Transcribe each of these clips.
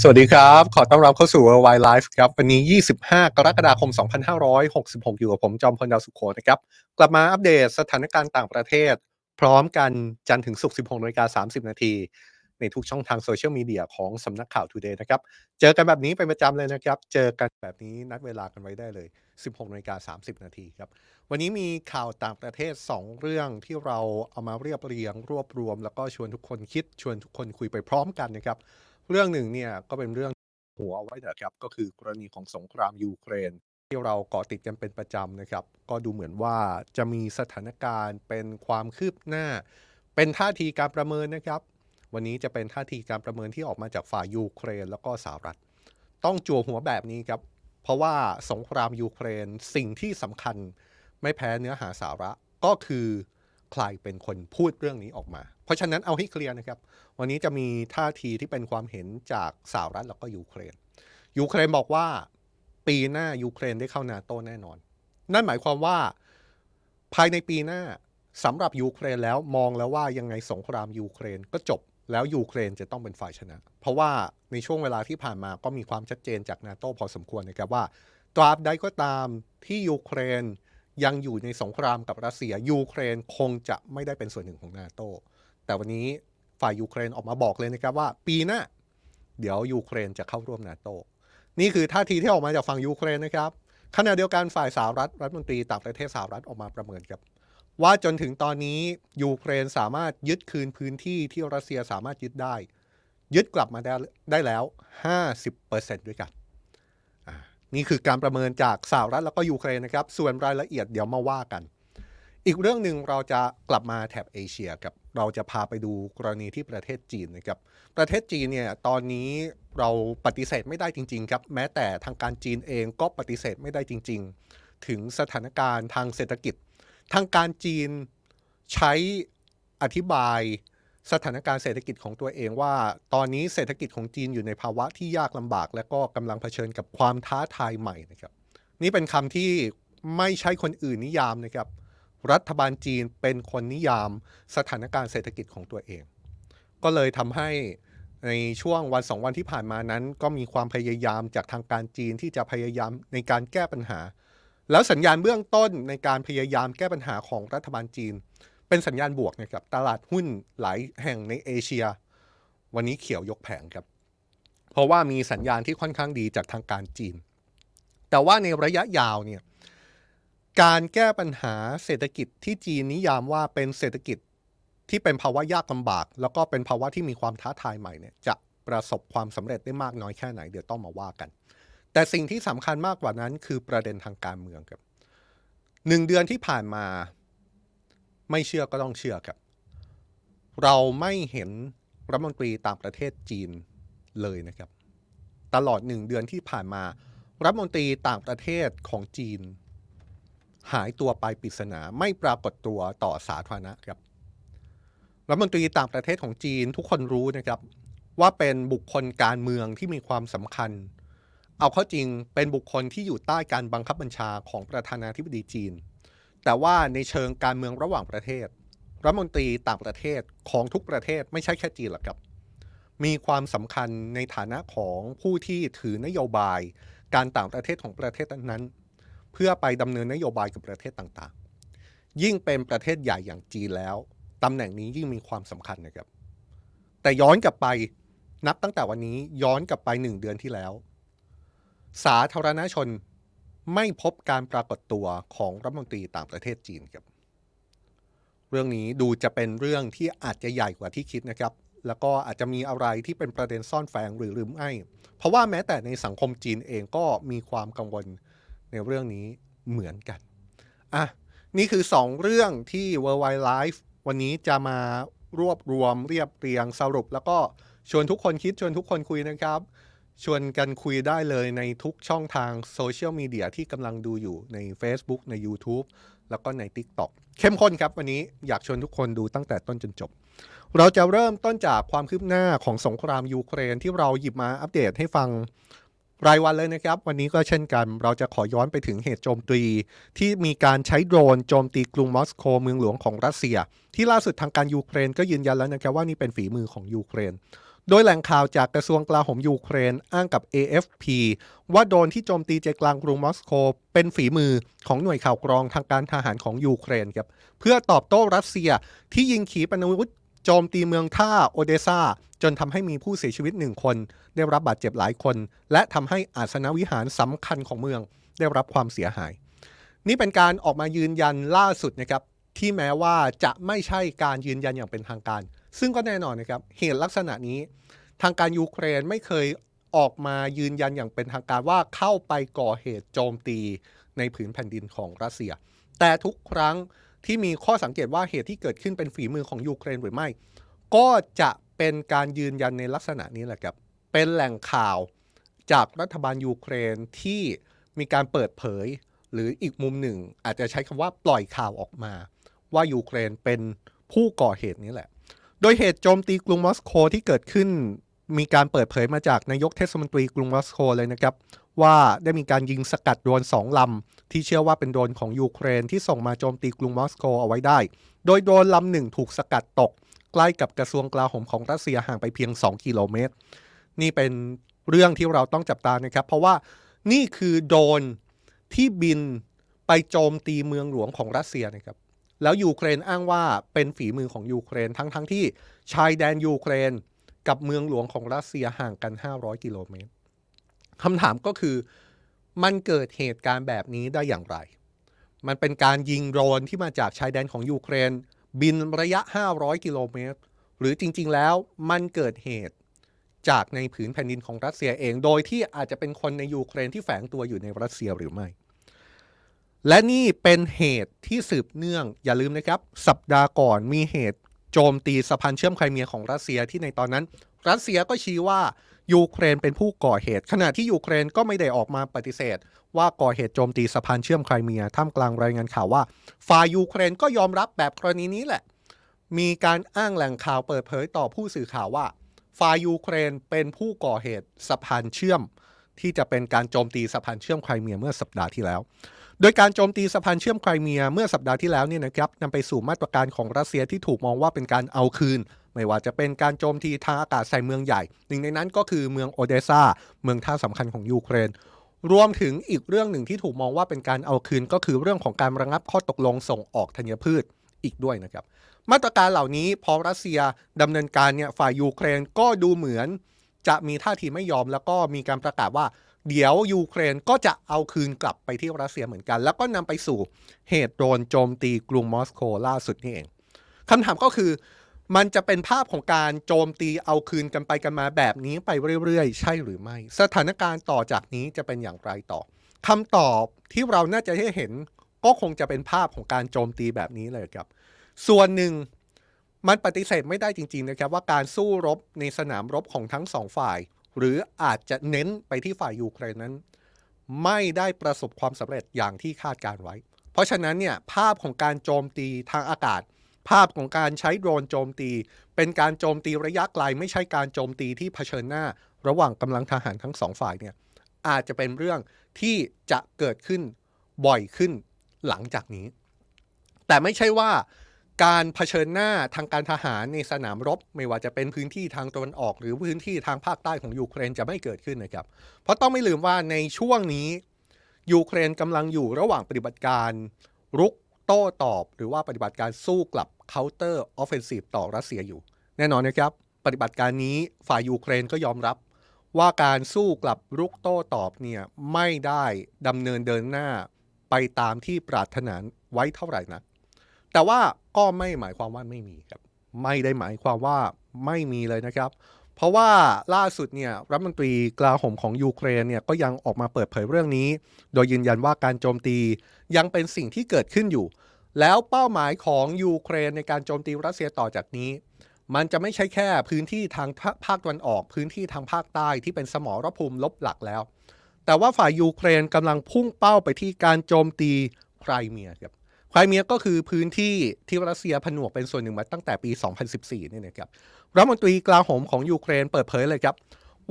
สวัสดีครับ ขอต้อนรับเข้าสู่ Worldwide Life ครับ วันนี้ 25 กรกฎาคม 2566 อยู่กับผมจอมพลดาวสุขโขนะครับ กลับมาอัปเดตสถานการณ์ต่างประเทศ พร้อมกันจันทร์ถึงศุกร์ 16นาฬิกา30 นาที ในทุกช่องทางโซเชียลมีเดียของสำนักข่าว Today นะครับ เจอกันแบบนี้เป็นประจำเลยนะครับ เจอกันแบบนี้นัดเวลากันไว้ได้เลย 16นาฬิกา30 นาทีครับ วันนี้มีข่าวต่างประเทศ 2 เรื่องที่เราเอามาเรียบเรียง รวบรวม แล้วก็ชวนทุกคนคิด ชวนทุกคนคุยไปพร้อมกันนะครับ เรื่องหนึ่งเนี่ยก็เป็นเรื่องหัวไว้นะครับก็คือกรณีของสงครามยูเครน ที่เราเกาะติดกันเป็นประจำนะครับ ก็ดูเหมือนว่าจะมีสถานการณ์เป็นความคืบหน้า เป็นท่าทีการประเมินนะครับ วันนี้จะเป็นท่าทีการประเมินที่ออกมาจากฝ่ายยูเครน แล้วก็สหรัฐ ต้องจั่วหัวแบบนี้ครับ เพราะว่าสงครามยูเครนสิ่งที่สำคัญไม่แพ้เนื้อหาสาระก็คือ ใครเป็นคนพูดเรื่องนี้ออกมา เพราะฉะนั้นเอาให้เคลียร์นะครับ วันนี้จะมีท่าทีที่เป็นความเห็นจากสหรัฐแล้วก็ยูเครน ยูเครนบอกว่าปีหน้ายูเครนได้เข้านาโตแน่นอน นั่นหมายความว่าภายในปีหน้าสำหรับยูเครนแล้วมองแล้วว่ายังไงสงครามยูเครนก็จบแล้วยูเครนจะต้องเป็นฝ่ายชนะ เพราะว่าในช่วงเวลาที่ผ่านมาก็มีความชัดเจนจากนาโตพอสมควรนะครับว่าตราบใดก็ตามที่ยูเครน ยังอยู่ในสงครามกับรัสเซียยูเครนคงจะไม่ได้เป็นส่วนหนึ่งของนาโตแต่วันนี้ฝ่ายยูเครนออกมาบอกเลยนะครับว่า ปีหน้าเดี๋ยวยูเครนจะเข้าร่วมนาโตนี่คือท่าทีที่ออกมาจากฝั่งยูเครนนะครับขณะเดียวกันฝ่ายสหรัฐรัฐมนตรีต่างประเทศสหรัฐออกมาประเมินครับ ว่าจนถึงตอนนี้ยูเครนสามารถยึดคืนพื้นที่ที่รัสเซียสามารถยึดได้ ยึดกลับมาได้ได้แล้ว 50%ด้วยกัน นี่คือการประเมินจากสหรัฐแล้วก็ยูเครนนะครับ ส่วนรายละเอียดเดี๋ยวมาว่ากัน อีกเรื่องหนึ่งเราจะกลับมาแถบเอเชียครับเราจะพาไปดูกรณีที่ประเทศจีนนะครับ ประเทศจีนเนี่ยตอนนี้เราปฏิเสธไม่ได้จริง ๆ ครับ แม้แต่ทางการจีนเองก็ปฏิเสธไม่ได้จริง ๆ ถึงสถานการณ์ทางเศรษฐกิจ ทางการจีนใช้อธิบาย สถานการณ์เศรษฐกิจของตัวเองว่า ตอนนี้เศรษฐกิจของจีนอยู่ในภาวะที่ยากลำบาก และก็กำลังเผชิญกับความท้าทายใหม่นะครับนี่เป็นคำที่ไม่ใช่คนอื่นนิยามนะครับ รัฐบาลจีนเป็นคนนิยามสถานการณ์เศรษฐกิจของตัวเอง ก็เลยทำให้ในช่วงวันสองวันที่ผ่านมานั้น ก็มีความพยายามจากทางการจีนที่จะพยายามในการแก้ปัญหา แล้วสัญญาณเบื้องต้นในการพยายามแก้ปัญหาของรัฐบาลจีน เป็นสัญญาณบวกนะครับตลาดหุ้นหลายแห่งในเอเชีย วันนี้เขียวยกแผงครับ เพราะว่ามีสัญญาณที่ค่อนข้างดีจากทางการจีน แต่ว่าในระยะยาวเนี่ยการแก้ปัญหาเศรษฐกิจที่จีนนิยามว่าเป็นเศรษฐกิจที่เป็นภาวะยากลำบาก แล้วก็เป็นภาวะที่มีความท้าทายใหม่เนี่ยจะประสบความสำเร็จได้มากน้อยแค่ไหนเดี๋ยวต้องมาว่ากัน แต่สิ่งที่สำคัญมากกว่านั้นคือประเด็นทางการเมืองครับหนึ่งเดือนที่ผ่านมา ไม่เชื่อก็ต้องเชื่อครับ เราไม่เห็นรัฐมนตรีต่างประเทศจีนเลยนะครับ ตลอดหนึ่งเดือนที่ผ่านมารัฐมนตรีต่างประเทศของจีน หายตัวไปปริศนาไม่ปรากฏตัวต่อสาธารณะครับรัฐมนตรีต่างประเทศของจีนทุกคนรู้นะครับ ว่าเป็นบุคคลการเมืองที่มีความสำคัญ เอาเข้าจริงเป็นบุคคลที่อยู่ใต้การบังคับบัญชาของประธานาธิบดีจีน แต่ว่าในเชิงการเมืองระหว่างประเทศ รัฐมนตรีต่างประเทศของทุกประเทศไม่ใช่แค่จีนหรอกครับ มีความสำคัญในฐานะของผู้ที่ถือนโยบาย การต่างประเทศของประเทศนั้น เพื่อไปดำเนินนโยบายกับประเทศต่างๆ ยิ่งเป็นประเทศใหญ่อย่างจีนแล้วตำแหน่งนี้ยิ่งมีความสำคัญนะครับ แต่ย้อนกลับไปนับตั้งแต่วันนี้ย้อนกลับไปหนึ่งเดือนที่แล้ว สาธารณชน ไม่พบการปรากฏตัวของรัฐมนตรีต่างประเทศจีนครับ เรื่องนี้ดูจะเป็นเรื่องที่อาจจะใหญ่กว่าที่คิดนะครับ แล้วก็อาจจะมีอะไรที่เป็นประเด็นซ่อนแฝงหรือหรือไม่ เพราะว่าแม้แต่ในสังคมจีนเองก็มีความกังวลในเรื่องนี้เหมือนกัน อะ นี่คือ 2 เรื่องที่ Worldwide Life วันนี้จะมารวบรวมเรียบเรียงสรุป แล้วก็ชวนทุกคนคิดชวนทุกคนคุยนะครับ ชวนกันคุยได้เลยในทุกช่องทางโซเชียลมีเดียที่กำลังดูอยู่ใน Facebook ใน YouTube แล้วก็ใน TikTok เข้มข้นครับวันนี้อยากชวนทุกคนดูตั้งแต่ต้นจนจบ เราจะเริ่มต้นจากความคืบหน้าของสงครามยูเครนที่เราหยิบมาอัปเดตให้ฟังรายวันเลยนะครับ วันนี้ก็เช่นกันเราจะขอย้อนไปถึงเหตุโจมตี ที่มีการใช้โดรนโจมตีกรุงมอสโกเมืองหลวงของรัสเซีย ที่ล่าสุดทางการยูเครนก็ยืนยันแล้วนะครับว่านี่เป็นฝีมือของยูเครน โดยแหล่งข่าวจากกระทรวงกลาโหมยูเครนอ้างกับ AFP ว่าโดนที่โจมตีใจกลางกรุงมอสโกเป็นฝีมือของหน่วยข่าวกรองทางการทหารของยูเครนครับเพื่อตอบโต้รัสเซียที่ยิงขีปนาวุธโจมตีเมืองท่าโอเดซาจนทำให้มีผู้เสียชีวิตหนึ่งคน ได้รับบาดเจ็บหลายคน และทำให้อาสนวิหารสำคัญของเมือง ได้รับความเสียหาย นี่เป็นการออกมายืนยันล่าสุดนะครับที่แม้ว่าจะไม่ใช่การยืนยันอย่างเป็นทางการ ซึ่งก็แน่นอนนะครับเหตุลักษณะนี้ ทางการยูเครนไม่เคยออกมายืนยันอย่างเป็นทางการว่าเข้าไปก่อเหตุโจมตีในผืนแผ่นดินของรัสเซีย แต่ทุกครั้งที่มีข้อสังเกตว่าเหตุที่เกิดขึ้นเป็นฝีมือของยูเครนหรือไม่ ก็จะเป็นการยืนยันในลักษณะนี้แหละครับ เป็นแหล่งข่าวจากรัฐบาลยูเครนที่มีการเปิดเผย หรืออีกมุมหนึ่ง อาจจะใช้คำว่าปล่อยข่าวออกมา ว่ายูเครนเป็นผู้ก่อเหตุนี้แหละ โดยเหตุโจมตีกรุงมอสโกที่เกิดขึ้น มีการเปิดเผยมาจากนายกเทศมนตรีกรุงมอสโกเลยนะครับ ว่าได้มีการยิงสกัดโดรนสองลำ ที่เชื่อว่าเป็นโดรนของยูเครนที่ส่งมาโจมตีกรุงมอสโกเอาไว้ได้ โดยโดรนลำหนึ่งถูกสกัดตก ใกล้กับกระทรวงกลาโหมของรัสเซียห่างไปเพียง 2 กิโลเมตร นี่เป็นเรื่องที่เราต้องจับตานะครับ เพราะว่านี่คือโดรนที่บินไปโจมตีเมืองหลวงของรัสเซียนะครับ แล้วยูเครนอ้างว่าเป็นฝีมือของยูเครนทั้งๆ ที่ชายแดนยูเครนกับเมืองหลวงของรัสเซียห่างกัน 500 กิโลเมตรคำถามก็คือมันเกิดเหตุการณ์แบบนี้ได้อย่างไร มันเป็นการยิงโดรนที่มาจากชายแดนของยูเครน บินระยะ 500 กิโลเมตร หรือจริงๆแล้วมันเกิดเหตุจากในผืนแผ่นดินของรัสเซียเอง โดยที่อาจจะเป็นคนในยูเครนที่แฝงตัวอยู่ในรัสเซียหรือไม่ และนี่เป็นเหตุที่สืบเนื่องอย่าลืมนะครับ สัปดาห์ก่อนมีเหตุโจมตีสะพานเชื่อมไครเมียของรัสเซียที่ในตอนนั้น รัสเซียก็ชี้ว่ายูเครนเป็นผู้ก่อเหตุ ขณะที่ยูเครนก็ไม่ได้ออกมาปฏิเสธ ว่าก่อเหตุโจมตีสะพานเชื่อมไครเมียท่ามกลางรายงานข่าวว่าฝ่ายยูเครนก็ยอมรับแบบกรณีนี้แหละ มีการอ้างแหล่งข่าวเปิดเผยต่อผู้สื่อข่าวว่าฝ่ายยูเครนเป็นผู้ก่อเหตุสะพานเชื่อม ที่จะเป็นการโจมตีสะพานเชื่อมไครเมียเมื่อสัปดาห์ที่แล้ว โดยการโจมตีสะพานเชื่อมไครเมียเมื่อสัปดาห์ที่แล้วเนี่ยนะครับนำไปสู่มาตรการของรัสเซียที่ถูกมองว่าเป็นการเอาคืน ไม่ว่าจะเป็นการโจมตีทางอากาศใส่เมืองใหญ่ หนึ่งในนั้นก็คือเมืองโอเดซาเมืองท่าสำคัญของยูเครน รวมถึงอีกเรื่องหนึ่งที่ถูกมองว่าเป็นการเอาคืนก็คือเรื่องของการระงับข้อตกลงส่งออกธัญพืชอีกด้วยนะครับ มาตรการเหล่านี้พอรัสเซียดำเนินการเนี่ยฝ่ายยูเครนก็ดูเหมือน จะมีท่าทีไม่ยอมแล้วก็มีการประกาศว่า เดี๋ยวยูเครนก็จะเอาคืนกลับไปที่รัสเซียเหมือนกัน แล้วก็นำไปสู่เหตุโดนโจมตีกรุงมอสโกล่าสุดนี่เองคำถามก็คือ มันจะเป็นภาพของการโจมตีเอาคืนกันไปกันมาแบบนี้ไปเรื่อยๆ ใช่หรือไม่ สถานการณ์ต่อจากนี้จะเป็นอย่างไรต่อคำตอบที่เราน่าจะได้เห็นก็คงจะเป็นภาพของการโจมตีแบบนี้เลยครับ ส่วนหนึ่งมันปฏิเสธไม่ได้จริง ๆ นะครับ ว่าการสู้รบในสนามรบของทั้งสองฝ่าย หรืออาจจะเน้นไปที่ฝ่ายยูเครนนั้น ไม่ได้ประสบความสำเร็จอย่างที่คาดการไว้ เพราะฉะนั้นเนี่ยภาพของการโจมตีทางอากาศ ภาพของการใช้โดรนโจมตี เป็นการโจมตีระยะไกลไม่ใช่การโจมตีที่เผชิญหน้า ระหว่างกำลังทหารทั้งสองฝ่ายเนี่ยอาจจะเป็นเรื่องที่จะเกิดขึ้นบ่อยขึ้นหลังจากนี้ แต่ไม่ใช่ว่า การเผชิญหน้าทางการทหารในสนามรบ ไม่ว่าจะเป็นพื้นที่ทางตะวันออก หรือพื้นที่ทางภาคใต้ของยูเครนจะไม่เกิดขึ้นนะครับ เพราะต้องไม่ลืมว่าในช่วงนี้ยูเครนกำลังอยู่ระหว่างปฏิบัติการรุกโต้ตอบ หรือว่าปฏิบัติการสู้กลับ counter offensive ต่อรัสเซียอยู่ แน่นอนนะครับ ปฏิบัติการนี้ฝ่ายยูเครนก็ยอมรับ ว่าการสู้กลับรุกโต้ตอบเนี่ยไม่ได้ดำเนินเดินหน้าไปตามที่ปรารถนาไว้เท่าไหร่นัก แต่ว่าก็ไม่หมายความว่าไม่มีครับ ไม่ได้หมายความว่าไม่มีเลยนะครับ เพราะว่าล่าสุดเนี่ยรัฐมนตรีกลาโหมของยูเครนเนี่ยก็ยังออกมาเปิดเผยเรื่องนี้ โดยยืนยันว่าการโจมตียังเป็นสิ่งที่เกิดขึ้นอยู่ แล้วเป้าหมายของยูเครนในการโจมตีรัสเซียต่อจากนี้ มันจะไม่ใช่แค่พื้นที่ทางภาคตะวันออก พื้นที่ทางภาคใต้ที่เป็นสมรภูมิรบหลักแล้ว แต่ว่าฝ่ายยูเครนกำลังพุ่งเป้าไปที่การโจมตีไครเมียครับ ไครเมียก็คือพื้นที่ที่รัสเซียผนวกเป็นส่วนหนึ่งมาตั้งแต่ปี 2014นี่นะครับรัฐมนตรีกลาโหมของยูเครนเปิดเผยเลยครับ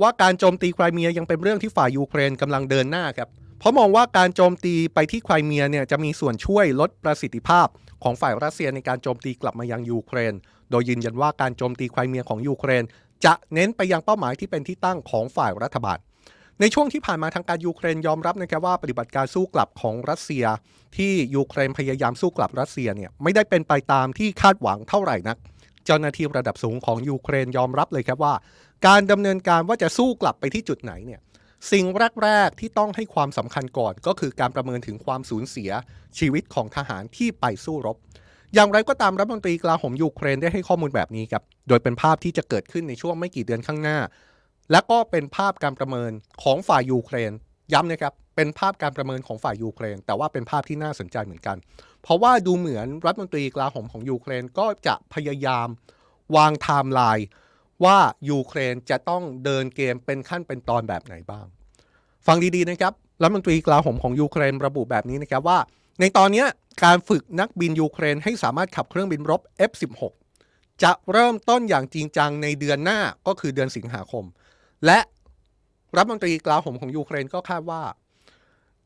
ว่าการโจมตีไครเมียยังเป็นเรื่องที่ฝ่ายยูเครนกำลังเดินหน้าครับเพราะมองว่าการโจมตีไปที่ไครเมียเนี่ยจะมีส่วนช่วยลดประสิทธิภาพของฝ่ายรัสเซียในการโจมตีกลับมายังยูเครน โดยยืนยันว่าการโจมตีไครเมียของยูเครน จะเน้นไปยังเป้าหมายที่เป็นที่ตั้งของฝ่ายรัฐบาล ในช่วงที่ผ่านมาทางการยูเครนยอมรับนะครับว่าปฏิบัติการสู้กลับของรัสเซีย ที่ยูเครนพยายามสู้กลับรัสเซียเนี่ยไม่ได้เป็นไปตามที่คาดหวังเท่าไหร่นัก เจ้าหน้าที่ระดับสูงของยูเครนยอมรับเลยครับว่า การดำเนินการว่าจะสู้กลับไปที่จุดไหนเนี่ยสิ่งแรก ๆ ที่ต้องให้ความสำคัญก่อนก็คือการประเมินถึงความสูญเสียชีวิตของทหารที่ไปสู้รบ อย่างไรก็ตามรัฐมนตรีกลาโหมยูเครนได้ให้ข้อมูลแบบนี้ครับ โดยเป็นภาพที่จะเกิดขึ้นในช่วงไม่กี่เดือนข้างหน้า และก็เป็นภาพการประเมินของฝ่ายยูเครน ย้ำนะครับ เป็นภาพการประเมินของฝ่ายยูเครน แต่ว่าเป็นภาพที่น่าสนใจเหมือนกัน เพราะว่าดูเหมือนรัฐมนตรีกลาโหมของยูเครนก็จะพยายามวางไทม์ไลน์ว่ายูเครนจะต้องเดินเกมเป็นขั้นเป็นตอนแบบไหนบ้าง ฟังดีๆนะครับรัฐมนตรีกลาโหมของยูเครนระบุแบบนี้นะครับว่า ในตอนนี้การฝึกนักบินยูเครนให้สามารถขับเครื่องบินรบ F16 จะเริ่มต้นอย่างจริงจังในเดือนหน้าก็คือเดือนสิงหาคม และรัฐมนตรีกลาโหมของยูเครนก็คาดว่า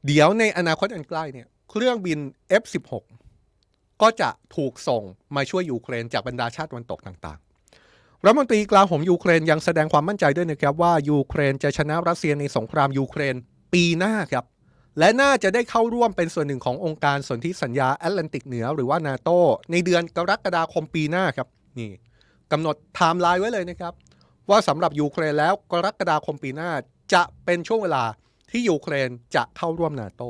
เดี๋ยวในอนาคตอันใกล้เนี่ยเครื่องบิน F16 ก็จะถูกส่งมาช่วยยูเครนจากบรรดาชาติตะวันตกต่างๆ รัฐมนตรีกลาโหมยูเครนยังแสดงความมั่นใจด้วยนะครับว่ายูเครนจะชนะรัสเซียในสงครามยูเครนปีหน้าครับ และน่าจะได้เข้าร่วมเป็นส่วนหนึ่งขององค์การสนธิสัญญาแอตแลนติกเหนือหรือว่านาโตในเดือนกรกฎาคมปีหน้าครับนี่กำหนดไทม์ไลน์ไว้เลยนะครับ ว่าสำหรับยูเครนแล้วกรกฎาคมปีหน้าจะเป็นช่วงเวลาที่ยูเครนจะเข้าร่วมนาโต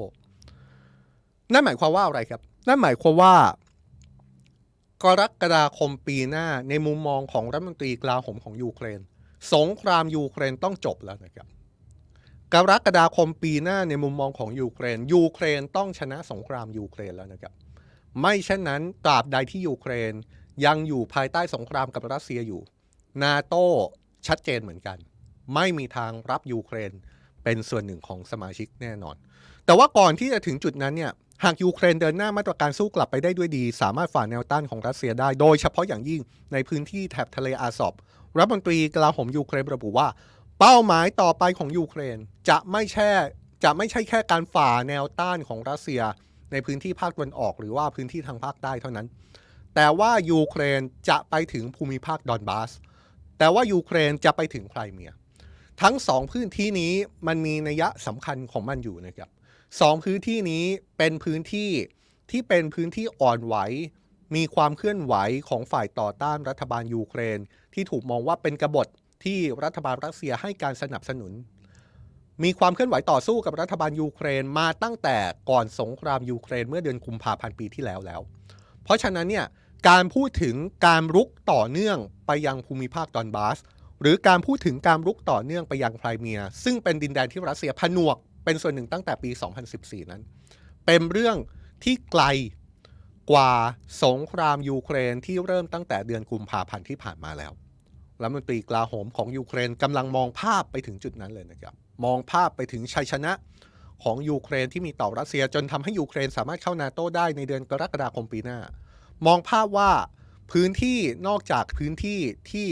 นั่นหมายความว่าอะไรครับ นั่นหมายความว่ากรกฎาคมปีหน้าในมุมมองของรัฐมนตรีกลาโหมของยูเครน สงครามยูเครนต้องจบแล้วนะครับ กรกฎาคมปีหน้าในมุมมองของยูเครน ยูเครนต้องชนะสงครามยูเครนแล้วนะครับ ไม่เช่นนั้นตราบใดที่ยูเครนยังอยู่ภายใต้สงครามกับรัสเซียอยู่ นาโต้ ชัดเจนเหมือนกัน ไม่มีทางรับยูเครนเป็นส่วนหนึ่งของสมาชิกแน่นอน แต่ว่าก่อนที่จะถึงจุดนั้นเนี่ยหากยูเครนเดินหน้ามาตรการสู้กลับไปได้ด้วยดี สามารถฝ่าแนวต้านของรัสเซียได้ โดยเฉพาะอย่างยิ่งในพื้นที่แถบทะเลอาซอบรัฐมนตรีกลาโหมยูเครนระบุว่า เป้าหมายต่อไปของยูเครนจะไม่ใช่จะไม่ใช่แค่การฝ่าแนวต้านของรัสเซีย ในพื้นที่ภาคตะวันออก หรือว่าพื้นที่ทางภาคใต้เท่านั้น แต่ว่ายูเครนจะไปถึงภูมิภาคดอนบาส แต่ว่ายูเครนจะไปถึงไครเมีย ทั้งสองพื้นที่นี้มันมีนัยสำคัญของมันอยู่นะครับสองพื้นที่นี้เป็นพื้นที่ที่เป็นพื้นที่อ่อนไหว มีความเคลื่อนไหวของฝ่ายต่อต้านรัฐบาลยูเครน ที่ถูกมองว่าเป็นกบฏที่รัฐบาลรัสเซียให้การสนับสนุน มีความเคลื่อนไหวต่อสู้กับรัฐบาลยูเครนมาตั้งแต่ก่อนสงครามยูเครนเมื่อเดือนกุมภาพันธ์ปีที่แล้วแล้ว เพราะฉะนั้นเนี่ย การพูดถึงการรุกต่อเนื่องไปยังภูมิภาคดอนบาส หรือการพูดถึงการรุกต่อเนื่องไปยังไครเมีย ซึ่งเป็นดินแดนที่รัสเซียผนวก เป็นส่วนหนึ่งตั้งแต่ปี 2014 นั้น เป็นเรื่องที่ไกลกว่าสงครามยูเครนที่เริ่มตั้งแต่เดือนกุมภาพันธ์ที่ผ่านมาแล้วรัฐมนตรีกลาโหมของยูเครนกำลังมองภาพไปถึงจุดนั้นเลยนะครับ มองภาพไปถึงชัยชนะของยูเครนที่มีต่อรัสเซียจนทำให้ยูเครนสามารถเข้านาโต้ได้ในเดือนกรกฎาคมปีหน้า มองภาพว่าพื้นที่นอกจากพื้นที่ที่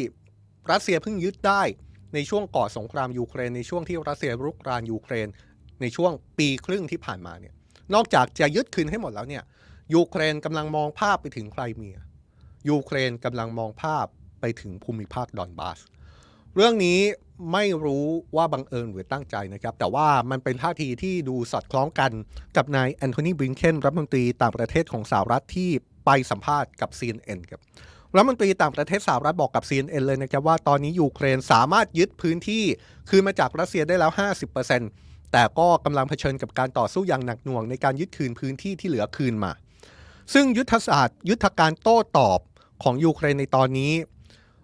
รัสเซียเพิ่งยึดได้ในช่วงก่อสงครามยูเครนในช่วงที่รัสเซียรุกรานยูเครน ในช่วงปีครึ่งที่ผ่านมาเนี่ยนอกจากจะยึดคืนให้หมดแล้วเนี่ยยูเครนกำลังมองภาพไปถึงไครเมียยูเครนกำลังมองภาพไปถึงภูมิภาคดอนบาสเรื่องนี้ไม่รู้ว่าบังเอิญหรือตั้งใจนะครับ แต่ว่ามันเป็นท่าทีที่ดูสอดคล้องกันกับนายแอนโทนีบริงเคนรัฐมนตรีต่างประเทศของสหรัฐที่ ไปสัมภาษณ์กับ CNN ครับรัฐมนตรีต่างประเทศสหรัฐบอกกับ CNN เลยนะครับว่าตอนนี้ยูเครนสามารถยึดพื้นที่ คืนมาจากรัสเซียได้แล้ว 50%แต่ก็กำลังเผชิญกับการต่อสู้อย่างหนักหน่วงในการยึดคืนพื้นที่ที่เหลือคืนมา ซึ่งยุทธศาสตร์ ยุทธการโต้ตอบของยูเครนในตอนนี้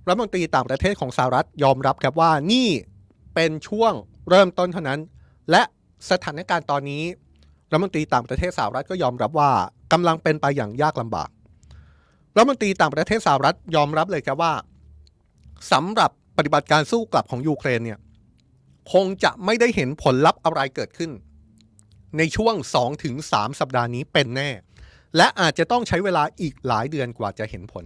รัฐมนตรีต่างประเทศของสหรัฐยอมรับครับว่านี่เป็นช่วงเริ่มต้นเท่านั้น และสถานการณ์ตอนนี้รัฐมนตรีต่างประเทศสหรัฐก็ยอมรับว่า กำลังเป็นไปอย่างยากลำบากรัฐมนตรีต่างประเทศสหรัฐยอมรับเลยครับว่าสำหรับปฏิบัติการสู้กลับของยูเครนเนี่ยคงจะไม่ได้เห็นผลลัพธ์อะไรเกิดขึ้น ในช่วง 2-3 สัปดาห์นี้เป็นแน่ และอาจจะต้องใช้เวลาอีกหลายเดือนกว่าจะเห็นผล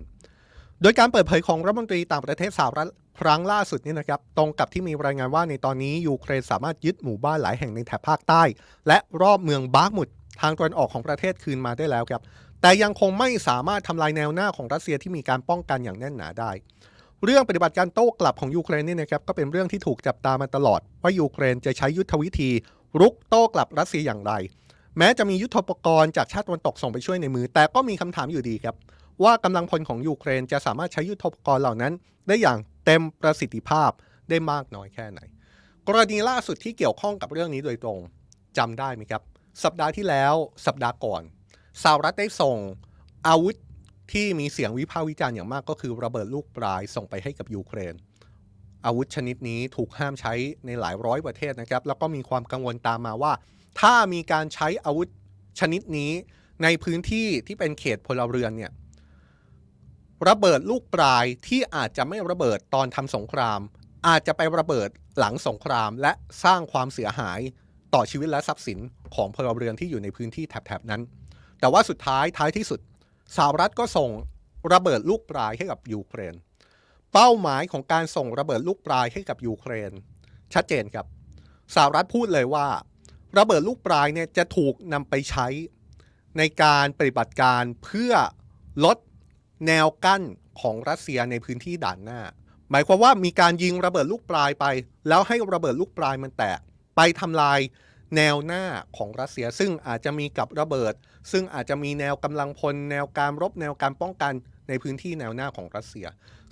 โดยการเปิดเผยของรัฐมนตรีต่างประเทศสหรัฐครั้งล่าสุดนี่นะครับ ตรงกับที่มีรายงานว่าในตอนนี้ยูเครนสามารถยึดหมู่บ้านหลายแห่งในแถบภาคใต้ และรอบเมืองบัคมุต ทางตะวันออกของประเทศคืนมาได้แล้วครับ แต่ยังคงไม่สามารถทำลายแนวหน้าของรัสเซียที่มีการป้องกันอย่างแน่นหนาได้ เรื่องปฏิบัติการโต้กลับของยูเครนนี่นะครับก็เป็นเรื่องที่ถูกจับตามาตลอด ว่ายูเครนจะใช้ยุทธวิธี รุกโต้กลับรัสเซียอย่างไร แม้จะมียุทธปกรณ์จากชาติตะวันตกส่งไปช่วยในมือ แต่ก็มีคำถามอยู่ดีครับ ว่ากำลังพลของยูเครนจะสามารถใช้ยุทธปกรณ์เหล่านั้น ได้อย่างเต็มประสิทธิภาพได้มากน้อยแค่ไหน กรณีล่าสุดที่เกี่ยวข้องกับเรื่องนี้โดยตรงจำได้ไหมครับ สัปดาห์ที่แล้วสัปดาห์ก่อนสหรัฐได้ส่งอาวุธที่มีเสียงวิพากษ์วิจารณ์อย่างมากก็คือระเบิดลูกปลายส่งไปให้กับยูเครน อาวุธชนิดนี้ถูกห้ามใช้ในหลายร้อยประเทศนะครับ แล้วก็มีความกังวลตามมาว่า ถ้ามีการใช้อาวุธชนิดนี้ในพื้นที่ที่เป็นเขตพลเรือนเนี่ยระเบิดลูกปลายที่อาจจะไม่ระเบิดตอนทำสงคราม อาจจะไประเบิดหลังสงครามและสร้างความเสียหาย ต่อชีวิตและทรัพย์สินของพลเรือนที่อยู่ในพื้นที่แถบๆนั้น แต่ว่าสุดท้ายท้ายที่สุดสหรัฐก็ส่งระเบิดลูกปลายให้กับยูเครน เป้าหมายของการส่งระเบิดลูกปลายให้กับยูเครน ชัดเจนครับสหรัฐพูดเลยว่า ระเบิดลูกปลายเนี่ยจะถูกนำไปใช้ในการปฏิบัติการเพื่อลดแนวกั้นของรัสเซียในพื้นที่ด่านหน้า หมายความว่ามีการยิงระเบิดลูกปลายไป แล้วให้ระเบิดลูกปลายมันแตก ไปทำลาย แนวหน้าของรัสเซีย ซึ่งอาจจะมีกับระเบิด ซึ่งอาจจะมีแนวกำลังพล แนวการรบ แนวการป้องกันในพื้นที่แนวหน้าของรัสเซีย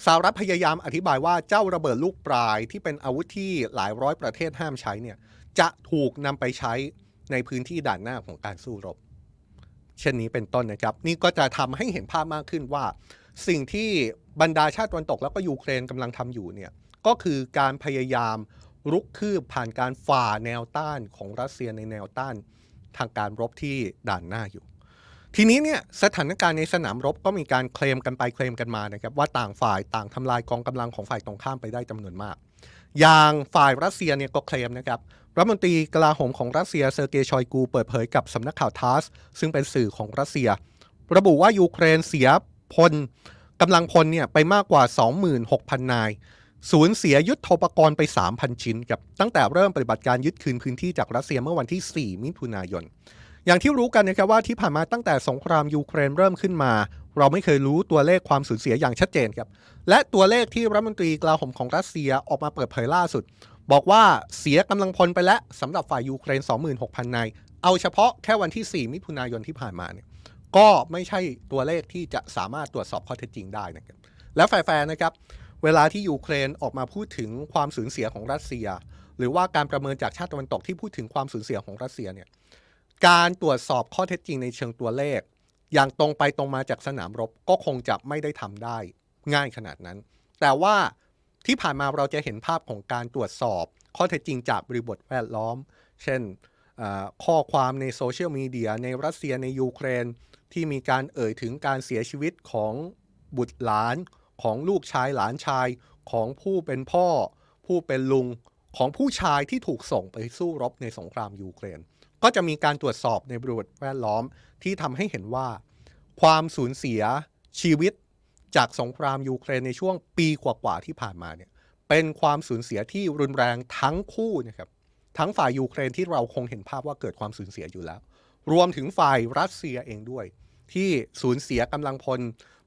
สหรัฐพยายามอธิบายว่าเจ้าระเบิดลูกปลายที่เป็นอาวุธที่หลายร้อยประเทศห้ามใช้เนี่ยจะถูกนำไปใช้ในพื้นที่ด่านหน้าของการสู้รบ เช่นนี้เป็นต้นนะครับ นี่ก็จะทำให้เห็นภาพมากขึ้นว่า สิ่งที่บรรดาชาติตะวันตกแล้วก็ยูเครนกำลังทำอยู่เนี่ยก็คือการพยายาม รุกคืบผ่านการฝ่าแนวต้านของรัสเซียในแนวต้านทางการรบที่ด่านหน้าอยู่ ทีนี้เนี่ยสถานการณ์ในสนามรบก็มีการเคลมกันไปเคลมกันมานะครับว่าต่างฝ่ายต่างทำลายกองกำลังของฝ่ายตรงข้ามไปได้จำนวนมาก อย่างฝ่ายรัสเซียเนี่ยก็เคลมนะครับรัฐมนตรีกลาโหมของรัสเซียเซอร์เกย์ชอยกูเปิดเผยกับสำนักข่าวทาสซึ่งเป็นสื่อของรัสเซีย ระบุว่ายูเครนเสียพลกำลังพลเนี่ยไปมากกว่า 26,000 นาย สูญเสียยุทธปกรณ์ไป 3,000 ชิ้นกับตั้งแต่เริ่มปฏิบัติการยึดคืนพื้นที่จากรัสเซียเมื่อวันที่ 4 มิถุนายน อย่างที่รู้กันนะครับว่าที่ผ่านมาตั้งแต่สงครามยูเครนเริ่มขึ้นมา เราไม่เคยรู้ตัวเลขความสูญเสียอย่างชัดเจนครับและตัวเลขที่รัฐมนตรีกลาโหมของรัสเซียออกมาเปิดเผยล่าสุด บอกว่าเสียกำลังพลไปแล้วสำหรับฝ่ายยูเครน 26,000นายเอาเฉพาะแค่วันที่ 4 มิถุนายนที่ผ่านมาเนี่ยก็ไม่ใช่ตัวเลขที่จะสามารถตรวจสอบข้อเท็จจริงได้นะครับและแฟร์ๆนะครับ เวลาที่ยูเครนออกมาพูดถึงความสูญเสียของรัสเซีย หรือว่าการประเมินจากชาติตะวันตกที่พูดถึงความสูญเสียของรัสเซียเนี่ยการตรวจสอบข้อเท็จจริงในเชิงตัวเลข อย่างตรงไปตรงมาจากสนามรบก็คงจะไม่ได้ทำได้ง่ายขนาดนั้น แต่ว่าที่ผ่านมาเราจะเห็นภาพของการตรวจสอบ ข้อเท็จจริงจากบริบทแวดล้อม เช่นข้อความในโซเชียลมีเดียในรัสเซียในยูเครน ที่มีการเอ่ยถึงการเสียชีวิตของบุตรหลาน ของลูกชายหลานชายของผู้เป็นพ่อ ผู้เป็นลุงของผู้ชายที่ถูกส่งไปสู้รบในสงครามยูเครน ก็จะมีการตรวจสอบในบริบทแวดล้อมที่ทำให้เห็นว่า ความสูญเสียชีวิตจากสงครามยูเครนในช่วงปีกว่าๆที่ผ่านมาเนี่ยเป็นความสูญเสียที่รุนแรงทั้งคู่นะครับทั้งฝ่ายยูเครนที่เราคงเห็นภาพว่าเกิดความสูญเสียอยู่แล้ว รวมถึงฝ่ายรัสเซียเองด้วย ที่สูญเสียกำลังพล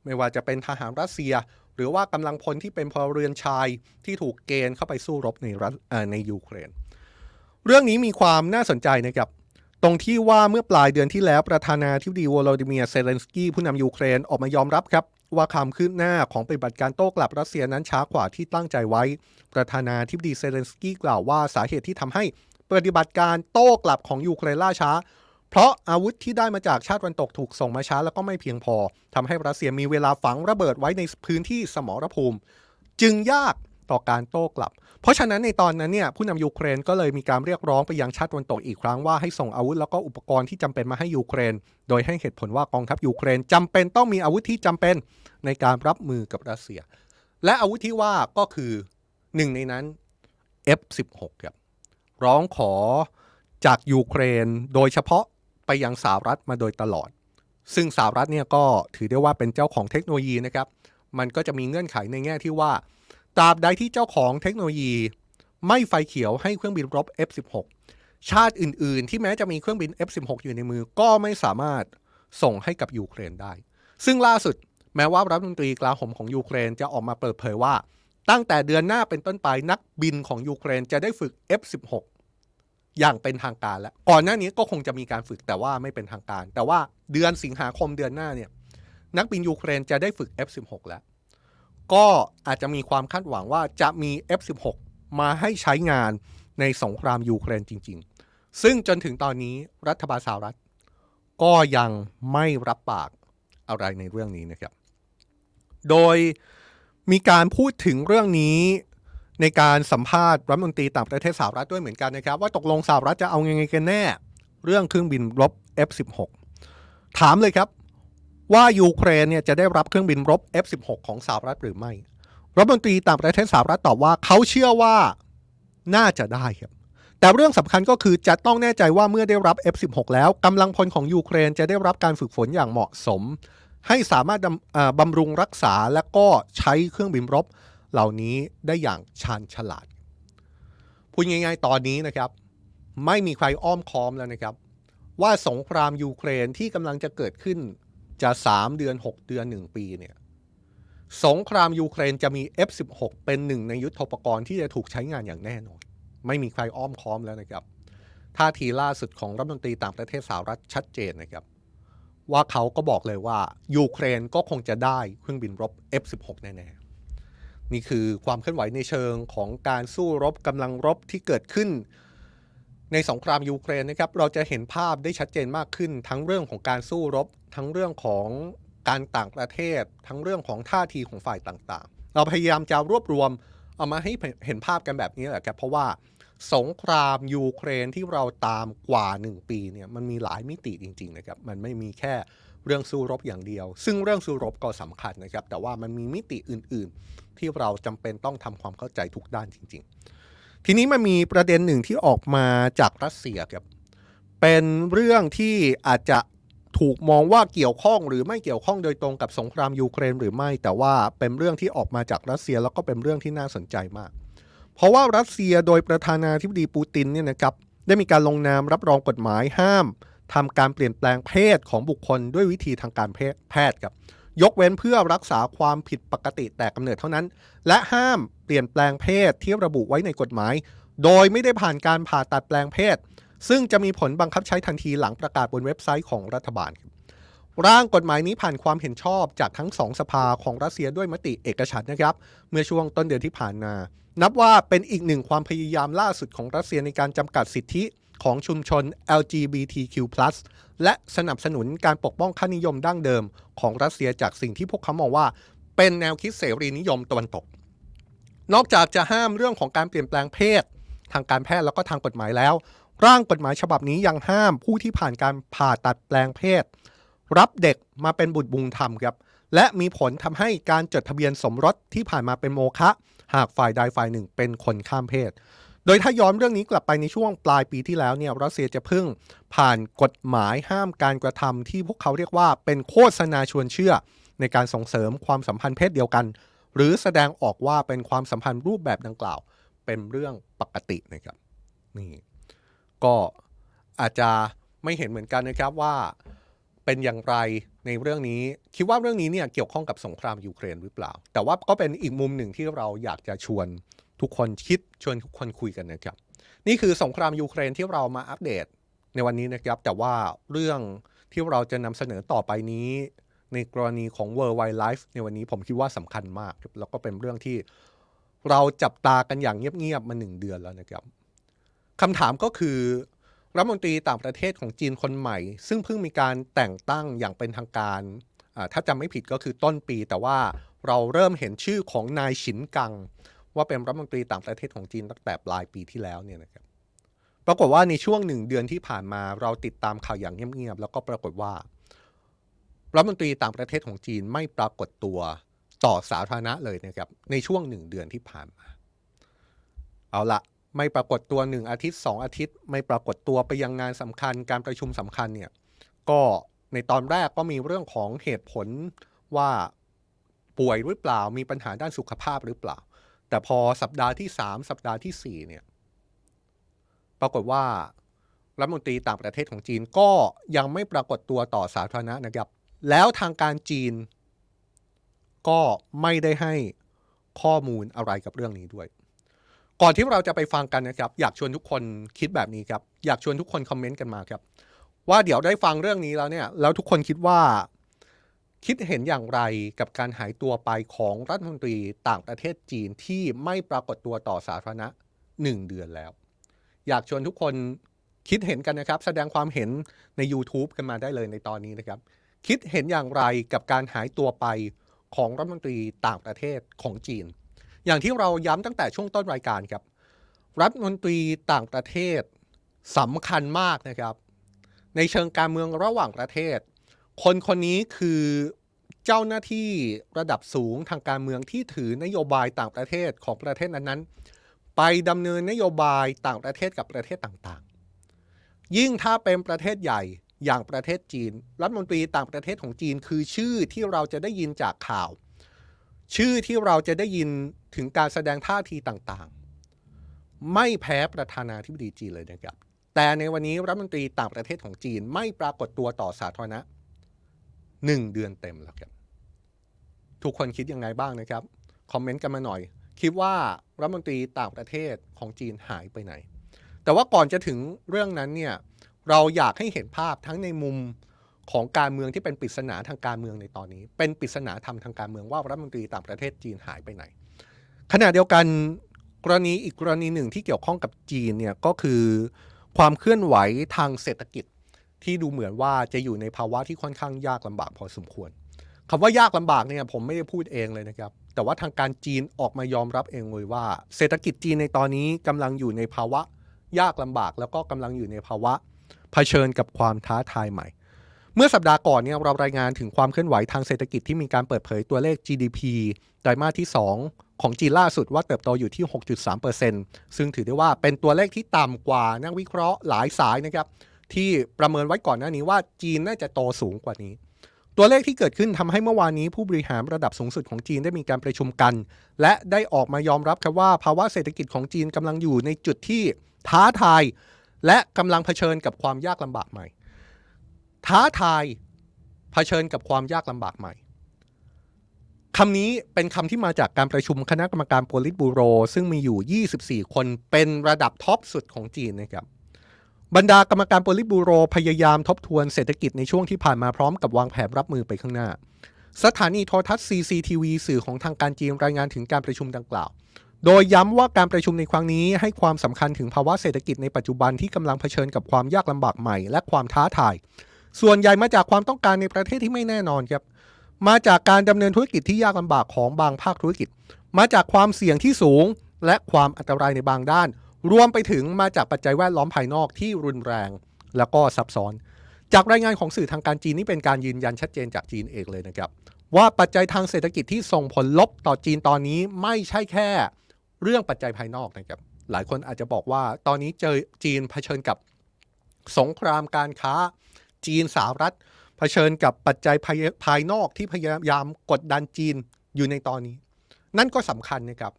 ไม่ว่าจะเป็นทหารรัสเซีย หรือว่ากำลังพลที่เป็นพลเรือนชายที่ถูกเกณฑ์เข้าไปสู้รบในรัสในยูเครน เรื่องนี้มีความน่าสนใจนะครับ ตรงที่ว่าเมื่อปลายเดือนที่แล้วประธานาธิบดีวโลดิเมียร์เซเลนสกี้ผู้นำยูเครนออกมายอมรับครับว่าความคืบหน้าของปฏิบัติการโต้กลับรัสเซียนั้นช้ากว่าที่ตั้งใจไว้ ประธานาธิบดีเซเลนสกี้กล่าวว่าสาเหตุที่ทำให้ปฏิบัติการโต้กลับของยูเครนล่าช้า เพราะอาวุธที่ได้มาจากชาติตะวันตกถูกส่งมาช้าแล้วก็ไม่เพียงพอทำให้รัสเซียมีเวลาฝังระเบิดไว้ในพื้นที่สมรภูมิ จึงยากต่อการโต้กลับ เพราะฉะนั้นในตอนนั้นเนี่ยผู้นำยูเครนก็เลยมีการเรียกร้องไปยังชาติตะวันตกอีกครั้งว่าให้ส่งอาวุธแล้วก็อุปกรณ์ที่จำเป็นมาให้ยูเครน โดยให้เหตุผลว่ากองทัพยูเครนจำเป็นต้องมีอาวุธที่จำเป็นในการรับมือกับรัสเซีย และอาวุธที่ว่าก็คือหนึ่งในนั้น F16 ครับร้องขอจากยูเครน โดยเฉพาะ ไปยังสหรัฐมาโดยตลอด ซึ่งสหรัฐเนี่ยก็ถือได้ว่าเป็นเจ้าของเทคโนโลยีนะครับ มันก็จะมีเงื่อนไขในแง่ที่ว่า ตราบใดที่เจ้าของเทคโนโลยี ไม่ไฟเขียวให้เครื่องบินรบ F16 ชาติอื่น ๆ ที่แม้จะมีเครื่องบิน F16 อยู่ในมือก็ไม่สามารถส่งให้กับยูเครนได้ ซึ่งล่าสุดแม้ว่ารัฐมนตรีกลาโหมของยูเครนจะออกมาเปิดเผยว่า ตั้งแต่เดือนหน้าเป็นต้นไปนักบินของยูเครนจะได้ฝึก F16 อย่างเป็นทางการแล้ว ก่อนหน้านี้ก็คงจะมีการฝึกแต่ว่าไม่เป็นทางการ แต่ว่าเดือนสิงหาคมเดือนหน้าเนี่ย นักบินยูเครนจะได้ฝึก F16 แล้ว ก็อาจจะมีความคาดหวังว่าจะมี F16 มาให้ใช้งานในสงครามยูเครนจริง ๆ ซึ่งจนถึงตอนนี้รัฐบาลสหรัฐ ก็ยังไม่รับปากอะไรในเรื่องนี้นะครับ โดยมีการพูดถึงเรื่องนี้ ในการสัมภาษณ์รัฐมนตรีต่างประเทศสหรัฐด้วยเหมือนกันนะครับ ว่าตกลงสหรัฐจะเอายังไงกันแน่ เรื่องเครื่องบินรบ F16 ถามเลยครับว่ายูเครนเนี่ยจะได้รับเครื่องบินรบ F16 ของสหรัฐหรือไม่รัฐมนตรีต่างประเทศสหรัฐตอบว่าเขาเชื่อว่าน่าจะได้ครับ แต่เรื่องสำคัญก็คือจะต้องแน่ใจว่าเมื่อได้รับ F16 แล้วกำลังพลของยูเครนจะได้รับการฝึกฝนอย่างเหมาะสม ให้สามารถบำรุงรักษาและก็ใช้เครื่องบินรบ เหล่านี้ได้อย่างชาญฉลาด พูดง่ายๆ ตอนนี้นะครับ ไม่มีใครอ้อมค้อมแล้วนะครับ ว่าสงครามยูเครนที่กำลังจะเกิดขึ้นจะ 3 เดือน 6 เดือน 1 ปีเนี่ยสงครามยูเครนจะมี F16 เป็นหนึ่งในยุทธปกรณ์ที่จะถูกใช้งานอย่างแน่นอน ไม่มีใครอ้อมค้อมแล้วนะครับท่าทีล่าสุดของรัฐมนตรีต่างประเทศสหรัฐชัดเจนนะครับ ว่าเขาก็บอกเลยว่ายูเครนก็คงจะได้เครื่องบินรบ F16 แน่ๆ นี่คือความเคลื่อนไหวในเชิงของการสู้รบกำลังรบที่เกิดขึ้น ในสงครามยูเครนนะครับเราจะเห็นภาพได้ชัดเจนมากขึ้น ทั้งเรื่องของการสู้รบ ทั้งเรื่องของการต่างประเทศ ทั้งเรื่องของท่าทีของฝ่ายต่างๆ เราพยายามจะรวบรวมเอามาให้เห็นภาพกันแบบนี้แหละครับเพราะว่าสงครามยูเครนที่เราตามกว่า 1 ปีเนี่ยมันมีหลายมิติจริง ๆ นะครับ มันไม่มีแค่ เรื่องสู้รบอย่างเดียว ซึ่งเรื่องสู้รบก็สำคัญนะครับ แต่ว่ามันมีมิติอื่น ๆ ที่เราจำเป็นต้องทำความเข้าใจทุกด้านจริง ๆ ทีนี้มันมีประเด็นหนึ่งที่ออกมาจากรัสเซียครับเป็นเรื่องที่อาจจะถูกมองว่าเกี่ยวข้องหรือไม่เกี่ยวข้องโดยตรงกับสงครามยูเครนหรือไม่ แต่ว่าเป็นเรื่องที่ออกมาจากรัสเซียแล้วก็เป็นเรื่องที่น่าสนใจมาก เพราะว่ารัสเซียโดยประธานาธิบดีปูตินเนี่ยนะครับได้มีการลงนามรับรองกฎหมายห้าม ทำการเปลี่ยนแปลงเพศของบุคคลด้วยวิธีทางการแพทย์ครับ ยกเว้นเพื่อรักษาความผิดปกติแต่กำเนิดเท่านั้น และห้ามเปลี่ยนแปลงเพศที่ระบุไว้ในกฎหมาย โดยไม่ได้ผ่านการผ่าตัดแปลงเพศ ซึ่งจะมีผลบังคับใช้ทันทีหลังประกาศบนเว็บไซต์ของรัฐบาล ร่างกฎหมายนี้ผ่านความเห็นชอบจากทั้งสองสภาของรัสเซียด้วยมติเอกฉันท์นะครับ เมื่อช่วงต้นเดือนที่ผ่านมา นับว่าเป็นอีกหนึ่งความพยายามล่าสุดของรัสเซียในการจำกัดสิทธิ ของชุมชน LGBTQ+ และสนับสนุนการปกป้องค่านิยมดั้งเดิมของรัสเซียจากสิ่งที่พวกเขามองว่า เป็นแนวคิดเสรีนิยมตะวันตก นอกจากจะห้ามเรื่องของการเปลี่ยนแปลงเพศ ทางการแพทย์แล้วก็ทางกฎหมายแล้ว ร่างกฎหมายฉบับนี้ยังห้ามผู้ที่ผ่านการผ่าตัดแปลงเพศ รับเด็กมาเป็นบุตรบุญธรรมครับและมีผลทำให้การจดทะเบียนสมรสที่ผ่านมาเป็นโมฆะหากฝ่ายใดฝ่ายหนึ่งเป็นคนข้ามเพศ โดยถ้าย้อนเรื่องนี้กลับไปในช่วงปลายปีที่แล้วเนี่ยรัสเซียจะพึ่งผ่านกฎหมายห้ามการกระทำที่พวกเขาเรียกว่าเป็นโฆษณาชวนเชื่อ ในการส่งเสริมความสัมพันธ์เพศเดียวกัน หรือแสดงออกว่าเป็นความสัมพันธ์รูปแบบดังกล่าว เป็นเรื่องปกตินะครับนี่ก็อาจจะไม่เห็นเหมือนกันนะครับว่าเป็นอย่างไรในเรื่องนี้คิดว่าเรื่องนี้เนี่ยเกี่ยวข้องกับสงครามยูเครนหรือเปล่า แต่ว่าก็เป็นอีกมุมหนึ่งที่เราอยากจะชวน ทุกคนคิดชวนทุกคนคุยกันนะครับ นี่คือสงครามยูเครนที่เรามาอัปเดตในวันนี้นะครับ แต่ว่าเรื่องที่เราจะนำเสนอต่อไปนี้ ในกรณีของ World Wide Life ในวันนี้ผมคิดว่าสำคัญมาก แล้วก็เป็นเรื่องที่เราจับตากันอย่างเงียบๆมาหนึ่งเดือนแล้วนะครับคำถามก็คือรัฐมนตรีต่างประเทศของจีนคนใหม่ ซึ่งเพิ่งมีการแต่งตั้งอย่างเป็นทางการถ้าจำไม่ผิดก็คือต้นปี แต่ว่าเราเริ่มเห็นชื่อของนายฉินกัง ว่าเป็นรัฐมนตรีต่างประเทศของจีนตั้งแต่ปลายปีที่แล้วเนี่ยนะครับปรากฏว่าในช่วงหนึ่งเดือนที่ผ่านมาเราติดตามข่าวอย่างเงียบๆแล้วก็ปรากฏว่ารัฐมนตรีต่างประเทศของจีนไม่ปรากฏตัวต่อสาธารณะเลยนะครับในช่วงหนึ่งเดือนที่ผ่านมา เอาละไม่ปรากฏตัวหนึ่งอาทิตย์สองอาทิตย์ ไม่ปรากฏตัวไปยังงานสำคัญการประชุมสำคัญเนี่ยก็ในตอนแรกก็มีเรื่องของเหตุผลว่าป่วยหรือเปล่ามีปัญหาด้านสุขภาพหรือเปล่า แต่พอสัปดาห์ที่สามสัปดาห์ที่สี่เนี่ย ปรากฏว่ารัฐมนตรีต่างประเทศของจีนก็ยังไม่ปรากฏตัวต่อสาธารณะนะครับ แล้วทางการจีน ก็ไม่ได้ให้ข้อมูลอะไรกับเรื่องนี้ด้วย ก่อนที่เราจะไปฟังกันนะครับ อยากชวนทุกคนคิดแบบนี้ครับ อยากชวนทุกคนคอมเมนต์กันมาครับ ว่าเดี๋ยวได้ฟังเรื่องนี้แล้วเนี่ย แล้วทุกคนคิดว่า คิดเห็นอย่างไรกับการหายตัวไปของรัฐมนตรีต่างประเทศจีนที่ไม่ปรากฏตัวต่อสาธารณะหนึ่งเดือนแล้ว อยากชวนทุกคนคิดเห็นกันนะครับ แสดงความเห็นใน YouTube กันมาได้เลยในตอนนี้นะครับ คิดเห็นอย่างไรกับการหายตัวไปของรัฐมนตรีต่างประเทศของจีน อย่างที่เราย้ำตั้งแต่ช่วงต้นรายการครับ รัฐมนตรีต่างประเทศสำคัญมากนะครับ ในเชิงการเมืองระหว่างประเทศ คนคนนี้คือเจ้าหน้าที่ระดับสูงทางการเมืองที่ถือนโยบายต่างประเทศของประเทศนั้นๆ ไปดำเนินนโยบายต่างประเทศกับประเทศต่างๆ ยิ่งถ้าเป็นประเทศใหญ่อย่างประเทศจีน รัฐมนตรีต่างประเทศของจีน คือชื่อที่เราจะได้ยินจากข่าว ชื่อที่เราจะได้ยินถึงการแสดงท่าทีต่างๆ ไม่แพ้ประธานาธิบดีจีนเลยนะครับ แต่ในวันนี้รัฐมนตรีต่างประเทศของจีนไม่ปรากฏตัวต่อสาธารณะ หนึ่งเดือนเต็มแล้วครับ ทุกคนคิดยังไงบ้างนะครับ คอมเมนต์กันมาหน่อย คิดว่ารัฐมนตรีต่างประเทศของจีนหายไปไหน แต่ว่าก่อนจะถึงเรื่องนั้นเนี่ยเราอยากให้เห็นภาพทั้งในมุมของการเมืองที่เป็นปริศนาทางการเมืองในตอนนี้ เป็นปริศนาธรรมทางการเมืองว่ารัฐมนตรีต่างประเทศจีนหายไปไหน ขณะเดียวกันกรณีอีกกรณีหนึ่งที่เกี่ยวข้องกับจีนเนี่ยก็คือความเคลื่อนไหวทางเศรษฐกิจ ที่ดูเหมือนว่าจะอยู่ในภาวะที่ค่อนข้างยากลำบากพอสมควรคำว่ายากลำบากเนี่ยผมไม่ได้พูดเองเลยนะครับ แต่ว่าทางการจีนออกมายอมรับเองเลยว่า เศรษฐกิจจีนในตอนนี้กำลังอยู่ในภาวะยากลำบาก แล้วก็กำลังอยู่ในภาวะเผชิญกับความท้าทายใหม่ เมื่อสัปดาห์ก่อนเนี่ยเรารายงานถึงความเคลื่อนไหวทางเศรษฐกิจที่มีการเปิดเผยตัวเลข GDP ไตรมาสที่ 2ของจีนล่าสุดว่าเติบโตอยู่ที่ 6.3%ซึ่งถือได้ว่าเป็นตัวเลขที่ต่ำกว่านักวิเคราะห์หลายสายนะครับ ที่ประเมินไว้ก่อนหน้านี้ว่าจีนน่าจะโตสูงกว่านี้ ตัวเลขที่เกิดขึ้นทำให้เมื่อวานนี้ผู้บริหารระดับสูงสุดของจีนได้มีการประชุมกัน และได้ออกมายอมรับครับว่าภาวะเศรษฐกิจของจีนกำลังอยู่ในจุดที่ท้าทาย และกำลังเผชิญกับความยากลำบากใหม่ ท้าทายเผชิญกับความยากลำบากใหม่คำนี้เป็นคำที่มาจากการประชุมคณะกรรมการโพลิตบูโร ซึ่งมีอยู่ 24 คนเป็นระดับท็อปสุดของจีนนะครับ บรรดากรรมการโพลิตบูโรพยายามทบทวนเศรษฐกิจในช่วงที่ผ่านมาพร้อมกับวางแผนรับมือไปข้างหน้า สถานีโทรทัศน์ CCTV สื่อของทางการจีนรายงานถึงการประชุมดังกล่าว โดยย้ำว่าการประชุมในครั้งนี้ให้ความสำคัญถึงภาวะเศรษฐกิจในปัจจุบันที่กำลังเผชิญกับความยากลำบากใหม่ และความท้าทาย ส่วนใหญ่มาจากความต้องการในประเทศที่ไม่แน่นอนครับ มาจากการดำเนินธุรกิจที่ยากลำบากของบางภาคธุรกิจ มาจากความเสี่ยงที่สูง และความอันตรายในบางด้าน รวมไปถึงมาจากปัจจัยแวดล้อมภายนอกที่รุนแรงแล้วก็ซับซ้อน จากรายงานของสื่อทางการจีนนี่เป็นการยืนยันชัดเจนจากจีนเองเลยนะครับ ว่าปัจจัยทางเศรษฐกิจที่ส่งผลลบต่อจีนตอนนี้ไม่ใช่แค่เรื่องปัจจัยภายนอกนะครับ หลายคนอาจจะบอกว่าตอนนี้เจอจีนเผชิญกับสงครามการค้า จีนสหรัฐเผชิญกับปัจจัยภายภายนอกที่พยายามกดดันจีนอยู่ในตอนนี้ นั่นก็สำคัญนะครับ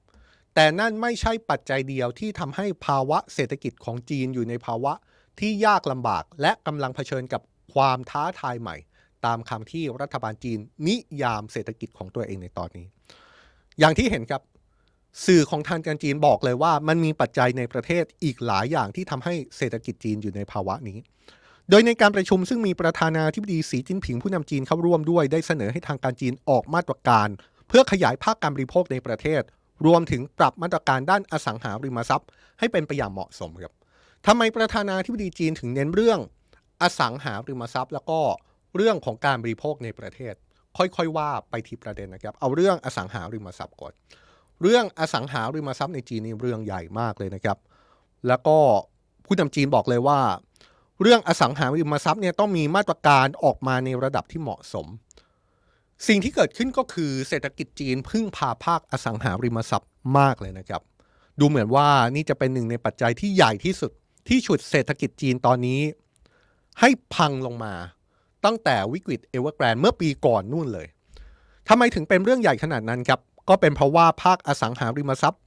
แต่นั่นไม่ใช่ปัจจัยเดียวที่ทำให้ภาวะเศรษฐกิจของจีนอยู่ในภาวะที่ยากลำบาก และกำลังเผชิญกับความท้าทายใหม่ ตามคำที่รัฐบาลจีนนิยามเศรษฐกิจของตัวเองในตอนนี้ อย่างที่เห็นครับสื่อของทางการจีนบอกเลยว่า มันมีปัจจัยในประเทศอีกหลายอย่างที่ทำให้เศรษฐกิจจีนอยู่ในภาวะนี้ โดยในการประชุมซึ่งมีประธานาธิบดีสีจิ้นผิงผู้นำจีนเข้าร่วมด้วยได้เสนอให้ทางการจีนออกมาตรการ เพื่อขยายภาคการบริโภคในประเทศ รวมถึงปรับมาตรการด้านอสังหาริมทรัพย์ ให้เป็นไปอย่างเหมาะสมครับทำไมประธานาธิบดีจีนถึงเน้นเรื่อง อสังหาริมทรัพย์ แล้วก็เรื่องของการบริโภคในประเทศ ค่อยๆว่าไปทีประเด็นนะครับ เอาเรื่องอสังหาริมทรัพย์ก่อน เรื่องอสังหาริมทรัพย์ในจีนนี่เรื่องใหญ่มากเลยนะครับ แล้วก็ผู้นำจีนบอกเลยว่า เรื่องอสังหาริมทรัพย์เนี่ยต้องมีมาตรการออกมาในระดับที่เหมาะสม สิ่งที่เกิดขึ้นก็คือเศรษฐกิจจีนพึ่งพาภาคอสังหาริมทรัพย์มากเลยนะครับ ดูเหมือนว่านี่จะเป็นหนึ่งในปัจจัยที่ใหญ่ที่สุด ที่ฉุดเศรษฐกิจจีนตอนนี้ ให้พังลงมา ตั้งแต่วิกฤตเอเวอร์แกรนเมื่อปีก่อนนู่นเลยทำไมถึงเป็นเรื่องใหญ่ขนาดนั้นครับ ก็เป็นเพราะว่าภาคอสังหาริมทรัพย์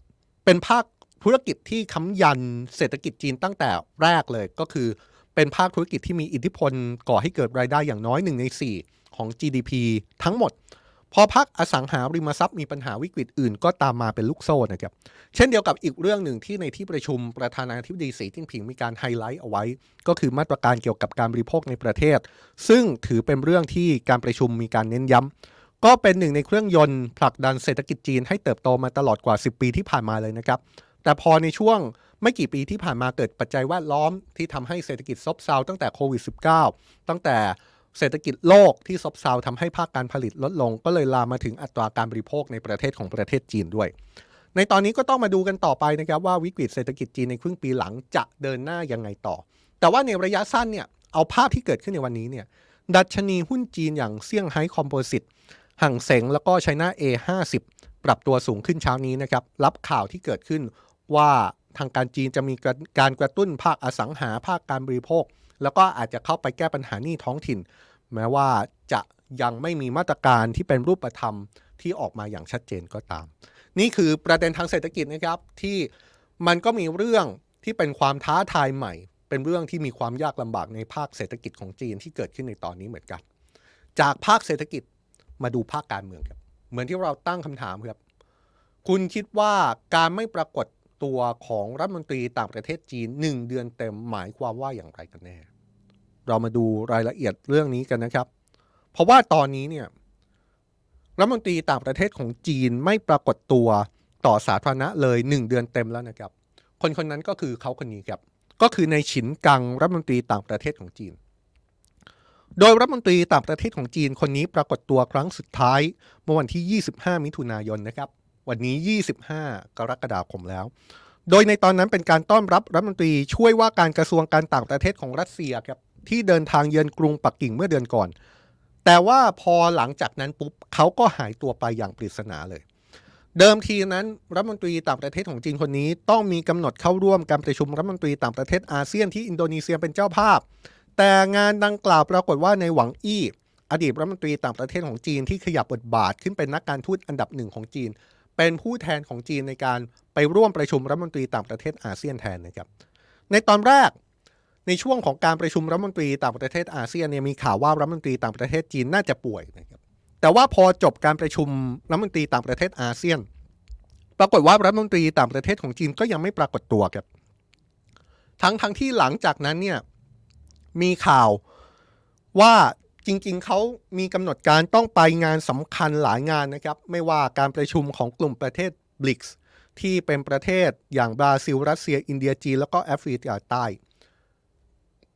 เป็นภาคธุรกิจที่ค้ำยันเศรษฐกิจจีนตั้งแต่แรกเลยก็คือเป็นภาคธุรกิจที่มีอิทธิพลก่อให้เกิดรายได้อย่างน้อยหนึ่งใน4 ของ GDP ทั้งหมด พอภาคอสังหาริมทรัพย์มีปัญหาวิกฤตอื่น ก็ตามมาเป็นลูกโซ่นะครับ เช่นเดียวกับอีกเรื่องหนึ่งที่ในที่ประชุมประธานาธิบดีสีจิ้นผิงมีการไฮไลท์เอาไว้ ก็คือมาตรการเกี่ยวกับการบริโภคในประเทศ ซึ่งถือเป็นเรื่องที่การประชุมมีการเน้นย้ำก็เป็นหนึ่งในเครื่องยนต์ผลักดันเศรษฐกิจจีนให้เติบโตมาตลอดกว่า 10 ปีที่ผ่านมาเลยนะครับแต่พอในช่วงไม่กี่ปีที่ผ่านมาเกิดปัจจัยแวดล้อมที่ทำให้เศรษฐกิจซบเซาตั้งแต่โควิด -19 ตั้งแต่ เศรษฐกิจโลกที่ซบเซาทำให้ภาคการผลิตลดลง ก็เลยลามมาถึงอัตราการบริโภคในประเทศของประเทศจีนด้วย ในตอนนี้ก็ต้องมาดูกันต่อไปนะครับว่าวิกฤตเศรษฐกิจจีนในครึ่งปีหลังจะเดินหน้ายังไงต่อ แต่ว่าในระยะสั้นเนี่ยเอาภาพที่เกิดขึ้นในวันนี้เนี่ยดัชนีหุ้นจีนอย่างเซี่ยงไฮ้คอมโพสิตห่างเสงแล้วก็ไชน่า A50 ปรับตัวสูงขึ้นเช้านี้นะครับรับข่าวที่เกิดขึ้นว่าทางการจีนจะมีการกระตุ้นภาคอสังหาภาคการบริโภค แล้วก็อาจจะเข้าไปแก้ปัญหานี้ท้องถิ่น แม้ว่าจะยังไม่มีมาตรการที่เป็นรูปธรรมที่ออกมาอย่างชัดเจนก็ตาม นี่คือประเด็นทางเศรษฐกิจนะครับที่มันก็มีเรื่องที่เป็นความท้าทายใหม่ เป็นเรื่องที่มีความยากลำบากในภาคเศรษฐกิจของจีนที่เกิดขึ้นในตอนนี้เหมือนกัน จากภาคเศรษฐกิจมาดูภาคการเมืองครับเหมือนที่เราตั้งคำถามครับคุณคิดว่าการไม่ปรากฏตัวของรัฐมนตรีต่างประเทศจีนหนึ่งเดือนเต็มหมายความว่าอย่างไรกันแน่ เรามาดูรายละเอียดเรื่องนี้กันนะครับ เพราะว่าตอนนี้เนี่ยรัฐมนตรีต่างประเทศของจีนไม่ปรากฏตัวต่อสาธารณะเลยหนึ่งเดือนเต็มแล้วนะครับ คนคนนั้นก็คือเขาคนนี้ครับก็คือในฉินกังรัฐมนตรีต่างประเทศของจีน โดยรัฐมนตรีต่างประเทศของจีนคนนี้ปรากฏตัวครั้งสุดท้ายเมื่อวันที่ 25 มิถุนายนนะครับ วันนี้ 25 กรกฎาคมแล้ว โดยในตอนนั้นเป็นการต้อนรับรัฐมนตรีช่วยว่าการกระทรวงการต่างประเทศของรัสเซียครับ ที่เดินทางเยือนกรุงปักกิ่งเมื่อเดือนก่อน แต่ว่าพอหลังจากนั้นปุ๊บเขาก็หายตัวไปอย่างปริศนาเลย เดิมทีนั้นรัฐมนตรีต่างประเทศของจีนคนนี้ ต้องมีกำหนดเข้าร่วมการประชุมรัฐมนตรีต่างประเทศอาเซียนที่อินโดนีเซียเป็นเจ้าภาพ แต่งานดังกล่าวปรากฏว่าในหวังอี้อดีตรัฐมนตรีต่างประเทศของจีนที่ขยับบทบาทขึ้นเป็นนักการทูตอันดับหนึ่งของจีน เป็นผู้แทนของจีนในการไปร่วมประชุมรัฐมนตรีต่างประเทศอาเซียนแทนนะครับ ในตอนแรก ในช่วงของการประชุมรัฐมนตรีต่างประเทศอาเซียนเนี่ยมีข่าวว่ารัฐมนตรีต่างประเทศจีนน่าจะป่วยนะครับแต่ว่าพอจบการประชุมรัฐมนตรีต่างประเทศอาเซียน ปรากฏว่ารัฐมนตรีต่างประเทศของจีนก็ยังไม่ปรากฏตัวครับทั้งทั้งที่หลังจากนั้นเนี่ยมีข่าวว่าจริงๆ เขามีกำหนดการต้องไปงานสำคัญหลายงานนะครับ ไม่ว่าการประชุมของกลุ่มประเทศบลิกส์ที่เป็นประเทศอย่างบราซิล รัสเซีย อินเดียจีนแล้วก็แอฟริกาใต้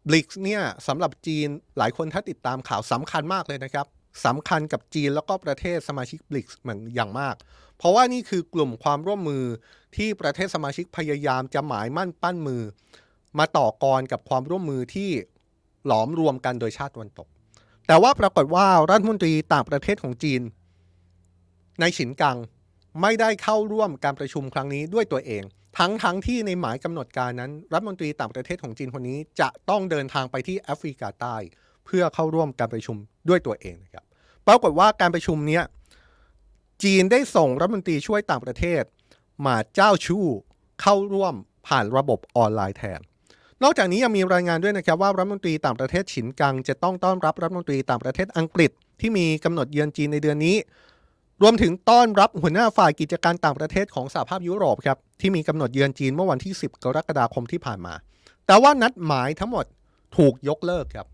บลิกเนี่ยสำหรับจีนหลายคนถ้าติดตามข่าวสำคัญมากเลยนะครับสำคัญกับจีนแล้วก็ประเทศสมาชิกบลิกเหมือนอย่างมาก เพราะว่านี่คือกลุ่มความร่วมมือที่ประเทศสมาชิกพยายามจะหมายมั่นปั้นมือ มาต่อกรกับความร่วมมือที่หลอมรวมกันโดยชาติตะวันตก แต่ว่าปรากฏว่ารัฐมนตรีต่างประเทศของจีนในฉินกังไม่ได้เข้าร่วมการประชุมครั้งนี้ด้วยตัวเอง ทั้งทั้งที่ในหมายกำหนดการนั้น รัฐมนตรีต่างประเทศของจีนคนนี้ จะต้องเดินทางไปที่แอฟริกาใต้ เพื่อเข้าร่วมการประชุมด้วยตัวเองนะครับปรากฏว่าการประชุมนี้จีนได้ส่งรัฐมนตรีช่วยต่างประเทศ มาเจ้าชู้เข้าร่วมผ่านระบบออนไลน์แทน นอกจากนี้ยังมีรายงานด้วยนะครับว่ารัฐมนตรีต่างประเทศฉินกัง จะต้องต้อนรับรัฐมนตรีต่างประเทศอังกฤษ ที่มีกำหนดเยือนจีนในเดือนนี้ รวมถึงต้อนรับหัวหน้าฝ่ายกิจการต่างประเทศของสหภาพยุโรปครับที่มีกำหนดเยือนจีนเมื่อวันที่ 10 กรกฎาคมที่ผ่านมา แต่ว่านัดหมายทั้งหมดถูกยกเลิกครับ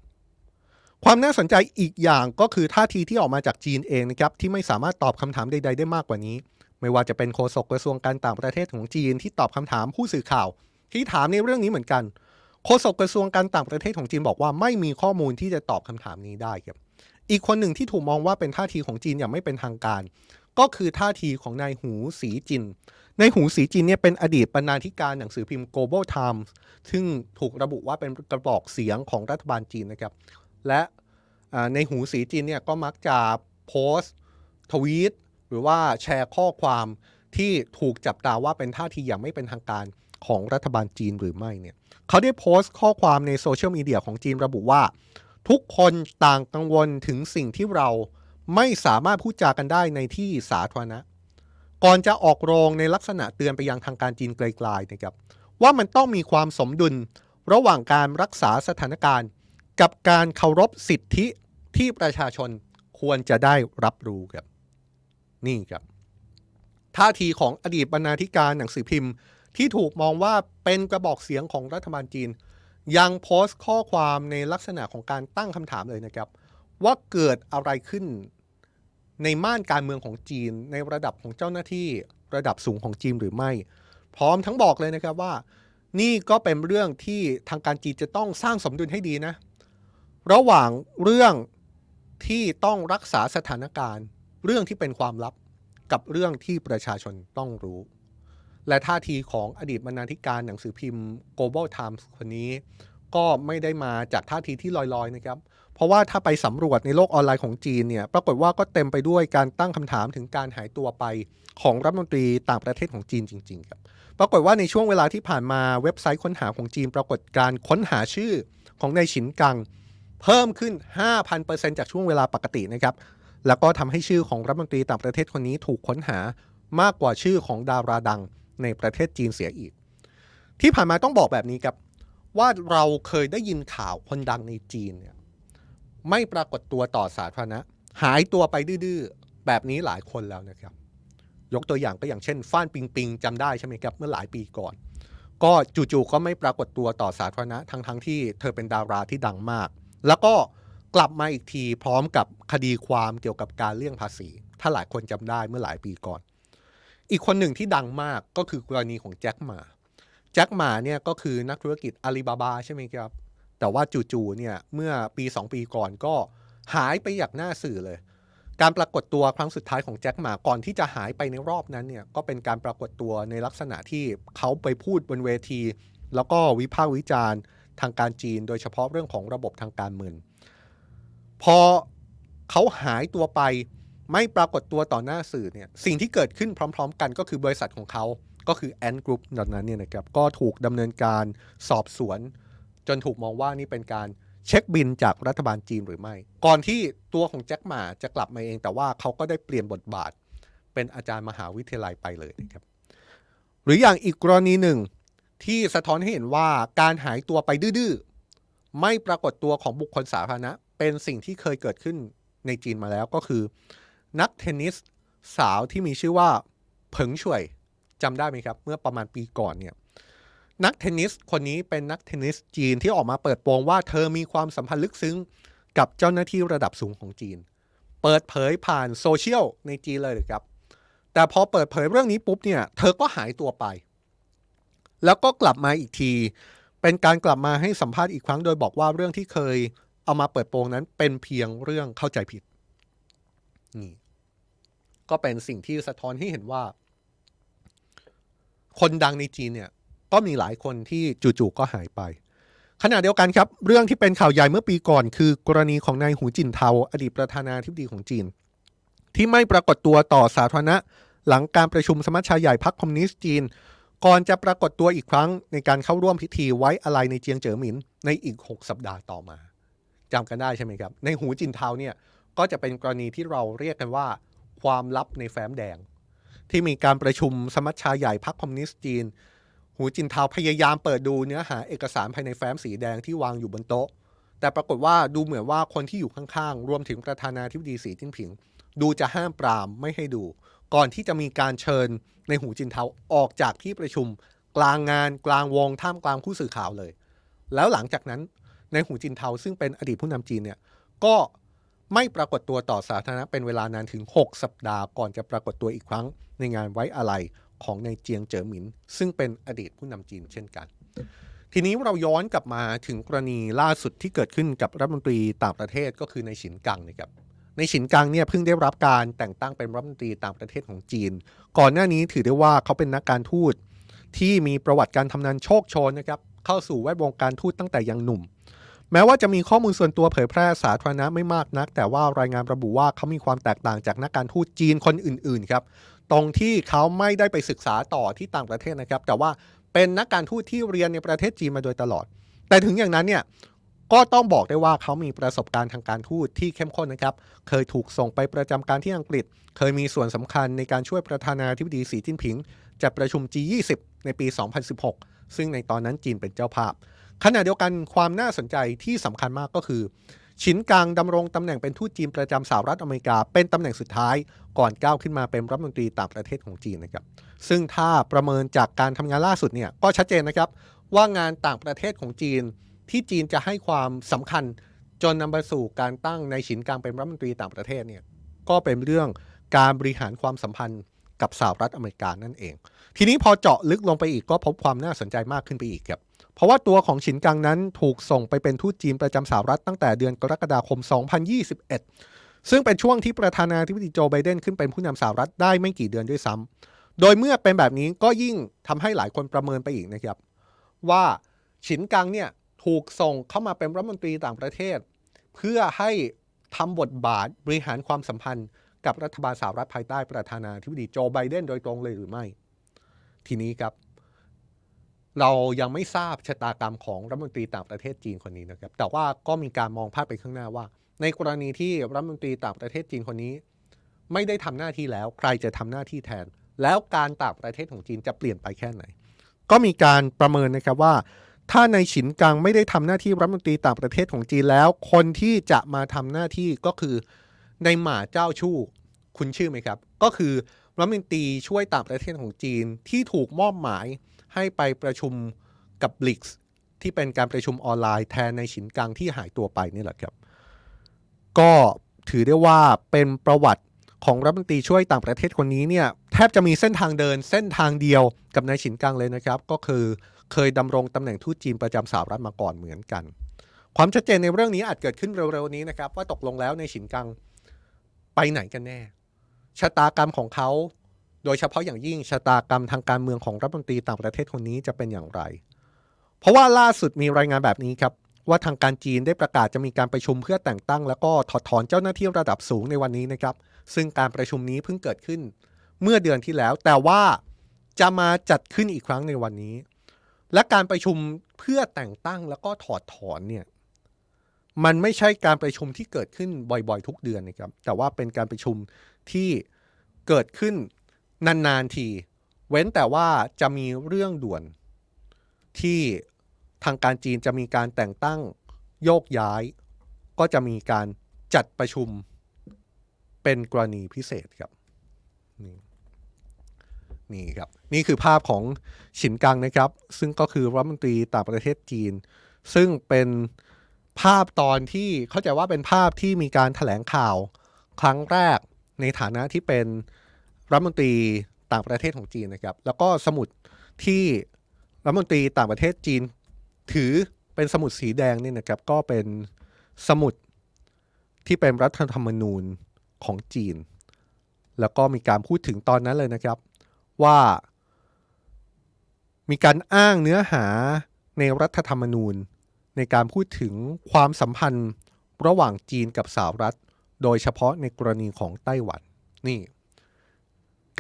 ความน่าสนใจอีกอย่างก็คือท่าทีที่ออกมาจากจีนเองนะครับที่ไม่สามารถตอบคำถามใด ๆ ได้มากกว่านี้ ไม่ว่าจะเป็นโฆษกกระทรวงการต่างประเทศของจีนที่ตอบคำถามผู้สื่อข่าว ที่ถามในเรื่องนี้เหมือนกันโฆษกกระทรวงการต่างประเทศของจีนบอกว่าไม่มีข้อมูลที่จะตอบคำถามนี้ได้ครับ อีกคนหนึ่งที่ถูกมองว่าเป็นท่าทีของจีนอย่างไม่เป็นทางการ ก็คือท่าทีของนายหูสีจินนายหูสีจินเนี่ยเป็นอดีตบรรณาธิการหนังสือพิมพ์ Global Times ซึ่งถูกระบุว่าเป็นกระบอกเสียงของรัฐบาลจีนนะครับ และในหูสีจีนเนี่ยก็มักจะโพสต์ทวีตหรือว่าแชร์ข้อความที่ถูกจับตาว่าเป็นท่าทีอย่างไม่เป็นทางการของรัฐบาลจีนหรือไม่เนี่ยเขาได้โพสต์ข้อความในโซเชียลมีเดียของจีนระบุว่า ทุกคนต่างกังวลถึงสิ่งที่เราไม่สามารถพูดจากันได้ในที่สาธารณะ ก่อนจะออกโรงในลักษณะเตือนไปยังทางการจีนไกลๆนะครับ ว่ามันต้องมีความสมดุลระหว่างการรักษาสถานการณ์ กับการเคารพสิทธิที่ประชาชนควรจะได้รับรู้ครับ นี่ครับท่าทีของอดีตบรรณาธิการหนังสือพิมพ์ ที่ถูกมองว่าเป็นกระบอกเสียงของรัฐบาลจีน ยังโพสต์ข้อความในลักษณะของการตั้งคำถามเลยนะครับ ว่าเกิดอะไรขึ้นในม่านการเมืองของจีน ในระดับของเจ้าหน้าที่ระดับสูงของจีนหรือไม่ พร้อมทั้งบอกเลยนะครับว่า นี่ก็เป็นเรื่องที่ทางการจีนจะต้องสร้างสมดุลให้ดีนะ ระหว่างเรื่องที่ต้องรักษาสถานการณ์ เรื่องที่เป็นความลับกับเรื่องที่ประชาชนต้องรู้ และท่าทีของอดีตบรรณาธิการหนังสือพิมพ์ Global Times คนนี้ก็ไม่ได้มาจากท่าทีที่ลอยๆนะครับ เพราะว่าถ้าไปสำรวจในโลกออนไลน์ของจีนเนี่ย ปรากฏว่าก็เต็มไปด้วยการตั้งคำถามถึงการหายตัวไปของรัฐมนตรีต่างประเทศของจีนจริง ๆ ครับ ปรากฏว่าในช่วงเวลาที่ผ่านมาเว็บไซต์ค้นหาของจีน ปรากฏการค้นหาชื่อของนายฉินกัง เพิ่มขึ้น 5,000%จากช่วงเวลาปกตินะครับ แล้วก็ทำให้ชื่อของรัฐมนตรีต่างประเทศคนนี้ถูกค้นหามากกว่าชื่อของดาราดัง ในประเทศจีนเสียอีก ที่ผ่านมาต้องบอกแบบนี้ครับว่าเราเคยได้ยินข่าวคนดังในจีนเนี่ยไม่ปรากฏตัวต่อสาธารณะ หายตัวไปดื้อๆแบบนี้หลายคนแล้วนะครับ ยกตัวอย่างก็อย่างเช่น ฟ้านปิงปิงจำได้ใช่ไหมครับเมื่อหลายปีก่อน ก็จู่ๆก็ไม่ปรากฏตัวต่อสาธารณะทั้งๆทที่เธอเป็นดาราที่ดังมาก แล้วก็กลับมาอีกทีพร้อมกับคดีความเกี่ยวกับการเลี่ยงภาษี ถ้าหลายคนจำได้เมื่อหลายปีก่อน อีกคนหนึ่งที่ดังมากก็คือกรณีของแจ็คหมาแจ็คหมาเนี่ยก็คือนักธุรกิจอาลีบาบาใช่ไหมครับ แต่ว่าจู่ๆเนี่ยเมื่อปี 2 ปีก่อนก็หายไปอย่างหน้าสื่อเลย การปรากฏตัวครั้งสุดท้ายของแจ็คหมาก่อนที่จะหายไปในรอบนั้นเนี่ยก็เป็นการปรากฏตัวในลักษณะที่เขาไปพูดบนเวที แล้วก็วิพากษ์วิจารณ์ทางการจีน โดยเฉพาะเรื่องของระบบทางการเมืองพอเขาหายตัวไป ไม่ปรากฏตัวต่อหน้าสื่อเนี่ยสิ่งที่เกิดขึ้นพร้อม ๆ กันก็คือบริษัทของเขาก็คือแอนกรุ๊ปนั้นเนี่ยนะครับก็ถูกดำเนินการสอบสวน จนถูกมองว่านี่เป็นการเช็คบินจากรัฐบาลจีนหรือไม่ ก่อนที่ตัวของแจ็คหมาจะกลับมาเอง แต่ว่าเขาก็ได้เปลี่ยนบทบาท เป็นอาจารย์มหาวิทยาลัยไปเลยนะครับหรืออย่างอีกกรณีหนึ่งที่สะท้อนให้เห็นว่าการหายตัวไปดื้อๆไม่ปรากฏตัวของบุคคลสาธารณะเป็นสิ่งที่เคยเกิดขึ้นในจีนมาแล้วก็คือ นักเทนนิสสาวที่มีชื่อว่าเผิงช่วยจำได้ไหมครับ เมื่อประมาณปีก่อนเนี่ยนักเทนนิสคนนี้เป็นนักเทนนิสจีนที่ออกมาเปิดโปงว่าเธอมีความสัมพันธ์ลึกซึ้งกับเจ้าหน้าที่ระดับสูงของจีน เปิดเผยผ่านโซเชียลในจีนเลยครับ แต่พอเปิดเผยเรื่องนี้ปุ๊บเนี่ย เธอก็หายตัวไป แล้วก็กลับมาอีกที เป็นการกลับมาให้สัมภาษณ์อีกครั้งโดยบอกว่าเรื่องที่เคยเอามาเปิดโปงนั้นเป็นเพียงเรื่องเข้าใจผิด นี่ ก็เป็นสิ่งที่สะท้อนให้เห็นว่า คนดังในจีนเนี่ย ก็มีหลายคนที่จู่ๆก็หายไป ขณะเดียวกันครับ เรื่องที่เป็นข่าวใหญ่เมื่อปีก่อน คือกรณีของนายหูจินเทา อดีตประธานาธิบดีของจีน ที่ไม่ปรากฏตัวต่อสาธารณะ หลังการประชุมสมัชชาใหญ่พรรคคอมมิวนิสต์จีน ก่อนจะปรากฏตัวอีกครั้ง ในการเข้าร่วมพิธีไว้อะไรในเจียงเจ๋อหมินในอีก 6 สัปดาห์ต่อมาจำกันได้ใช่ไหมครับ ในหูจินเทาเนี่ย ก็จะเป็นกรณีที่เราเรียกกันว่า ความลับในแฟ้มแดง ที่มีการประชุมสมัชชาใหญ่พรรคคอมมิวนิสต์จีน หูจินเทาพยายามเปิดดูเนื้อหาเอกสารภายในแฟ้มสีแดงที่วางอยู่บนโต๊ะ แต่ปรากฏว่าดูเหมือนว่าคนที่อยู่ข้างๆ รวมถึงประธานาธิบดีสีจิ้นผิง ดูจะห้ามปรามไม่ให้ดู ก่อนที่จะมีการเชิญในหูจินเทาออกจากที่ประชุม กลางงานกลางวงท่ามกลางผู้สื่อข่าวเลย แล้วหลังจากนั้นในหูจินเทาซึ่งเป็นอดีตผู้นำจีนเนี่ยก็ ไม่ปรากฏตัวต่อสาธารณะเป็นเวลานานถึง 6 สัปดาห์ก่อนจะปรากฏตัวอีกครั้งในงานไว้อาลัยของในเจียงเจ๋อหมิน ซึ่งเป็นอดีตผู้นำจีนเช่นกัน ทีนี้เราย้อนกลับมาถึงกรณีล่าสุดที่เกิดขึ้นกับรัฐมนตรีต่างประเทศก็คือในฉินกังนะครับในฉินกังเนี่ยเพิ่งได้รับการแต่งตั้งเป็นรัฐมนตรีต่างประเทศของจีน ก่อนหน้านี้ถือได้ว่าเขาเป็นนักการทูตที่มีประวัติการทำงานโชคโชนนะครับเข้าสู่แวดวงการทูตตั้งแต่ยังหนุ่ม แม้ว่าจะมีข้อมูลส่วนตัวเผยแพร่สาธารณะไม่มากนัก แต่ว่ารายงานระบุว่าเขามีความแตกต่างจากนักการทูตจีนคนอื่น ๆ ครับ ตรงที่เขาไม่ได้ไปศึกษาต่อที่ต่างประเทศนะครับ แต่ว่าเป็นนักการทูตที่เรียนในประเทศจีนมาโดยตลอด แต่ถึงอย่างนั้นเนี่ยก็ต้องบอกได้ว่าเขามีประสบการณ์ทางการทูตที่เข้มข้นนะครับ เคยถูกส่งไปประจำการที่อังกฤษ เคยมีส่วนสำคัญในการช่วยประธานาธิบดีสีจิ้นผิงจัดประชุม G20 ในปี 2016 ซึ่งในตอนนั้นจีนเป็นเจ้าภาพ ขณะเดียวกันความน่าสนใจที่สำคัญมากก็คือฉินกังดำรงตำแหน่งเป็นทูตจีนประจำสหรัฐอเมริกา เป็นตำแหน่งสุดท้าย ก่อนก้าวขึ้นมาเป็นรัฐมนตรีต่างประเทศของจีนนะครับ ซึ่งถ้าประเมินจากการทำงานล่าสุดเนี่ยก็ชัดเจนนะครับ ว่างานต่างประเทศของจีน ที่จีนจะให้ความสำคัญจนนำไปสู่การตั้งในฉินกังเป็นรัฐมนตรีต่างประเทศเนี่ยก็เป็นเรื่องการบริหารความสัมพันธ์กับสหรัฐอเมริกานั่นเอง ทีนี้พอเจาะลึกลงไปอีกก็พบความน่าสนใจมากขึ้นไปอีกครับ เพราะว่าตัวของฉินกังนั้นถูกส่งไปเป็นทูตจีนประจำสหรัฐตั้งแต่เดือนกรกฎาคม 2021 ซึ่งเป็นช่วงที่ประธานาธิบดีโจไบเดนขึ้นเป็นผู้นำสหรัฐได้ไม่กี่เดือนด้วยซ้ำโดยเมื่อเป็นแบบนี้ก็ยิ่งทำให้หลายคนประเมินไปอีกนะครับ ว่าฉินกังเนี่ยถูกส่งเข้ามาเป็นรัฐมนตรีต่างประเทศ เพื่อให้ทำบทบาทบริหารความสัมพันธ์กับรัฐบาลสหรัฐภายใต้ประธานาธิบดีโจไบเดนโดยตรงเลยหรือไม่ ทีนี้ครับ เรายังไม่ทราบชะตากรรมของรัฐมนตรีต่างประเทศจีนคนนี้นะครับ แต่ว่าก็มีการมองภาพไปข้างหน้าว่า ในกรณีที่รัฐมนตรีต่างประเทศจีนคนนี้ ไม่ได้ทำหน้าที่แล้ว ใครจะทำหน้าที่แทน แล้วการต่างประเทศของจีนจะเปลี่ยนไปแค่ไหน ก็มีการประเมินนะครับว่า ถ้าในฉินกังไม่ได้ทำหน้าที่รัฐมนตรีต่างประเทศของจีนแล้ว คนที่จะมาทำหน้าที่ก็คือในหมาเจ้าชู้คุณชื่อไหมครับ ก็คือรัฐมนตรีช่วยต่างประเทศของจีนที่ถูกมอบหมาย ให้ไปประชุมกับบลิกส์ที่เป็นการประชุมออนไลน์แทนในฉินกังที่หายตัวไปนี่แหละครับ ก็ถือได้ว่าเป็นประวัติของรัฐมนตรีช่วยต่างประเทศคนนี้เนี่ยแทบจะมีเส้นทางเดินเส้นทางเดียวกับนายฉินกังเลยนะครับ ก็คือเคยดำรงตำแหน่งทูตจีนประจำสหรัฐมาก่อนเหมือนกัน ความชัดเจนในเรื่องนี้อาจเกิดขึ้นเร็วๆนี้นะครับ ว่าตกลงแล้วในฉินกังไปไหนกันแน่ ชะตากรรมของเขา โดยเฉพาะอย่างยิ่งชะตากรรมทางการเมืองของรัฐมนตรีต่างประเทศคนนี้จะเป็นอย่างไร เพราะว่าล่าสุดมีรายงานแบบนี้ครับ ว่าทางการจีนได้ประกาศจะมีการประชุมเพื่อแต่งตั้ง แล้วก็ถอดถอนเจ้าหน้าที่ระดับสูงในวันนี้นะครับ ซึ่งการประชุมนี้เพิ่งเกิดขึ้น เมื่อเดือนที่แล้ว แต่ว่าจะมาจัดขึ้นอีกครั้งในวันนี้ และการประชุมเพื่อแต่งตั้งแล้วก็ถอดถอนเนี่ยมันไม่ใช่การประชุมที่เกิดขึ้นบ่อยๆ ทุกเดือนนะครับ แต่ว่าเป็นการประชุมที่เกิดขึ้น นานๆที เว้นแต่ว่าจะมีเรื่องด่วน ที่ทางการจีนจะมีการแต่งตั้งโยกย้าย ก็จะมีการจัดประชุมเป็นกรณีพิเศษครับนี่นี่ครับนี่คือภาพของฉินกังนะครับ ซึ่งก็คือรัฐมนตรีต่างประเทศจีน ซึ่งเป็นภาพตอนที่เข้าใจว่าเป็นภาพที่มีการถแถลงข่าวครั้งแรกในฐานะที่เป็น รัฐมนตรีต่างประเทศของจีนนะครับ แล้วก็สมุดที่รัฐมนตรีต่างประเทศจีน ถือเป็นสมุดสีแดงนี่นะครับ ก็เป็นสมุดที่เป็นรัฐธรรมนูญของจีน แล้วก็มีการพูดถึงตอนนั้นเลยนะครับว่ามีการอ้างเนื้อหาในรัฐธรรมนูญ ในการพูดถึงความสัมพันธ์ระหว่างจีนกับสหรัฐ โดยเฉพาะในกรณีของไต้หวันนี่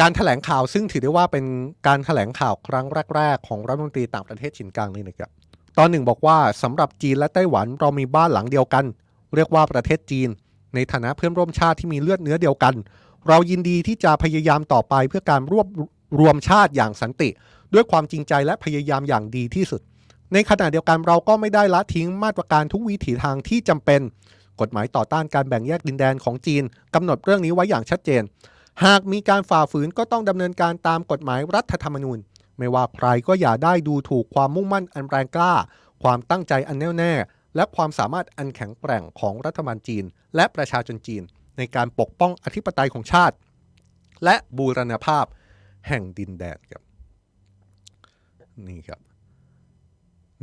การถแถลงข่าวซึ่งถือได้ว่าเป็นการถแถลงข่าวครั้งแรก ๆ ของรัฐมนตรีต่างประเทศฉินกังนี่นะครับตอนหนึ่งบอกว่าสำหรับจีนและไต้หวันเรามีบ้านหลังเดียวกัน เรียกว่าประเทศจีน ในฐานะเพื่อนร่วมชาติที่มีเลือดเนื้อเดียวกัน เรายินดีที่จะพยายามต่อไปเพื่อการรวบรวมชาติอย่างสันติ ด้วยความจริงใจและพยายามอย่างดีที่สุด ในขณะเดียวกันเราก็ไม่ได้ละทิ้งมาตรการทุกวิถีทางที่จำเป็น กฎหมายต่อต้านการแบ่งแยกดินแดนของจีนกำหนดเรื่องนี้ไว้อย่างชัดเจน หากมีการฝ่าฝืนก็ต้องดำเนินการตามกฎหมายรัฐธรรมนูญ ไม่ว่าใครก็อย่าได้ดูถูกความมุ่งมั่นอันแรงกล้า ความตั้งใจอันแน่วแน่ และความสามารถอันแข็งแกร่งของรัฐบาลจีน และประชาชนจีน ในการปกป้องอธิปไตยของชาติ และบูรณภาพแห่งดินแดนครับนี่ครับ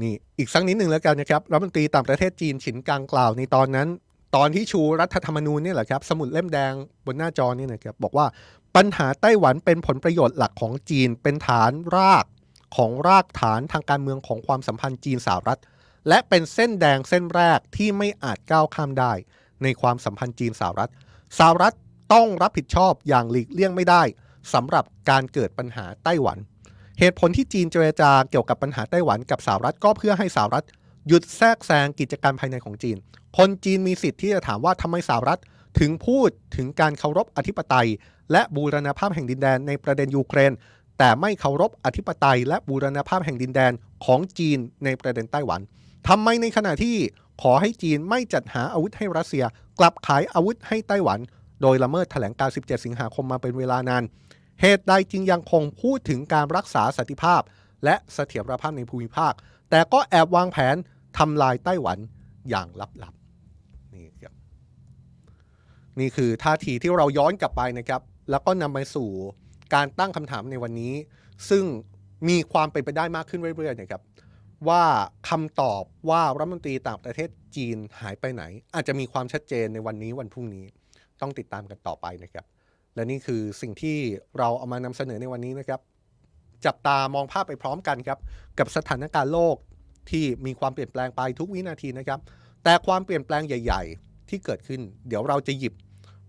นี่อีกสักนิดหนึ่งแล้วกันนะครับรัฐมนตรีต่างประเทศจีนฉินกังกล่าวในตอนนั้น ตอนที่ชูรัฐธรรมนูญเนี่ยแหละครับ สมุดเล่มแดงบนหน้าจอนี่นะครับบอกว่าปัญหาไต้หวันเป็นผลประโยชน์หลักของจีน เป็นฐานรากของรากฐานทางการเมืองของความสัมพันธ์จีนสหรัฐ และเป็นเส้นแดงเส้นแรกที่ไม่อาจก้าวข้ามได้ ในความสัมพันธ์จีนสหรัฐสหรัฐต้องรับผิดชอบอย่างหลีกเลี่ยงไม่ได้สำหรับการเกิดปัญหาไต้หวัน เหตุผลที่จีนเจรจาเกี่ยวกับปัญหาไต้หวันกับสหรัฐก็เพื่อให้สหรัฐ หยุดแทรกแซงกิจการภายในของจีน คนจีนมีสิทธิ์ที่จะถามว่าทำไมสหรัฐถึงพูดถึงการเคารพอธิปไตย และบูรณภาพแห่งดินแดนในประเด็นยูเครน แต่ไม่เคารพอธิปไตย และบูรณภาพแห่งดินแดนของจีนในประเด็นไต้หวันทำไมในขณะที่ขอให้จีนไม่จัดหาอาวุธให้รัสเซีย กลับขายอาวุธให้ไต้หวัน โดยละเมิดแถลงการ 17 สิงหาคมมาเป็นเวลานาน เหตุใดจึงยังคงพูดถึงการรักษาสันติภาพ และเสถียรภาพในภูมิภาค แต่ก็แอบวางแผน ทำลายไต้หวันอย่างลับๆนี่ครับนี่คือท่าทีที่เราย้อนกลับไปนะครับ แล้วก็นำไปสู่การตั้งคำถามในวันนี้ ซึ่งมีความเป็นไปได้มากขึ้นเรื่อยๆนะครับ ว่าคำตอบว่ารัฐมนตรีต่างประเทศจีนหายไปไหน อาจจะมีความชัดเจนในวันนี้วันพรุ่งนี้ต้องติดตามกันต่อไปนะครับ และนี่คือสิ่งที่เราเอามานำเสนอในวันนี้นะครับ จับตามองภาพไปพร้อมกันครับ กับสถานการณ์โลก ที่มีความเปลี่ยนแปลงไปทุกวินาทีนะครับ แต่ความเปลี่ยนแปลงใหญ่ ๆ ที่เกิดขึ้น เดี๋ยวเราจะหยิบ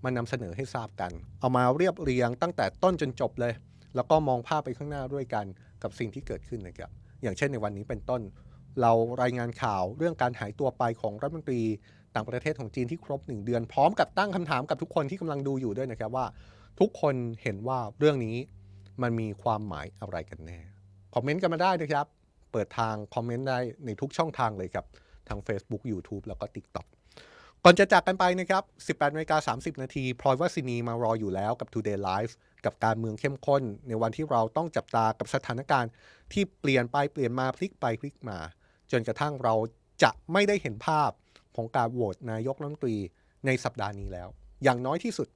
มานำเสนอให้ทราบกัน เอามาเรียบเรียงตั้งแต่ต้นจนจบเลย แล้วก็มองภาพไปข้างหน้าด้วยกันกับสิ่งที่เกิดขึ้นนะครับ อย่างเช่นในวันนี้เป็นต้น เรารายงานข่าวเรื่องการหายตัวไปของรัฐมนตรีต่างประเทศของจีนที่ครบ 1 เดือน พร้อมกับตั้งคำถามกับทุกคนที่กำลังดูอยู่ด้วยนะครับว่า ทุกคนเห็นว่าเรื่องนี้มันมีความหมายอะไรกันแน่ คอมเมนต์กันมาได้นะครับ เปิดทางคอมเมนต์ได้ในทุกช่องทางเลยครับทาง Facebook YouTube แล้วก็ TikTok ก่อนจะจากกันไปนะครับ 18นาฬิกา30 นาทีพลอยวาสินีมารออยู่แล้วกับ Today Live กับการเมืองเข้มข้น ในวันที่เราต้องจับตากับสถานการณ์ ที่เปลี่ยนไปเปลี่ยนมาพลิกไปพลิกมา จนกระทั่งเราจะไม่ได้เห็นภาพของการโหวตนายกรัฐมนตรีในสัปดาห์นี้แล้ว อย่างน้อยที่สุด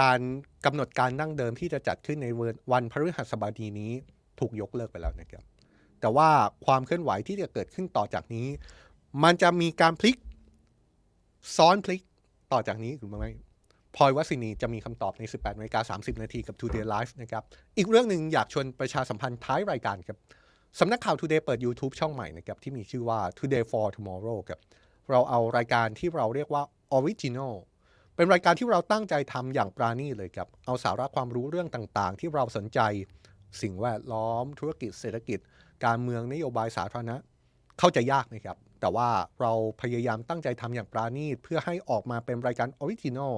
การกำหนดการนั่งเดิมที่จะจัดขึ้นในวันพฤหัสบดีนี้ถูกยกเลิกไปแล้วนะครับ แต่ว่าความเคลื่อนไหวที่จะเกิดขึ้นต่อจากนี้ มันจะมีการพลิก ซ้อนพลิกต่อจากนี้หรือไม่พลอยวัสินีจะมีคำตอบใน 18นาฬิกา30 นาทีกับ Today Live นะครับ อีกเรื่องหนึ่งอยากชวนประชาสัมพันธ์ท้ายรายการครับสำนักข่าว Today เปิด YouTube ช่องใหม่นะครับที่มีชื่อว่า Today for Tomorrow ครับเราเอารายการที่เราเรียกว่า Original เป็นรายการที่เราตั้งใจทำอย่างปราณีเลยครับเอาสาระความรู้เรื่องต่างๆ ที่เราสนใจ สิ่งแวดล้อม ธุรกิจเศรษฐกิจ การเมืองนโยบายสาธารณะเข้าใจยากนะครับ แต่ว่าเราพยายามตั้งใจทำอย่างประณีตเพื่อให้ออกมาเป็นรายการ original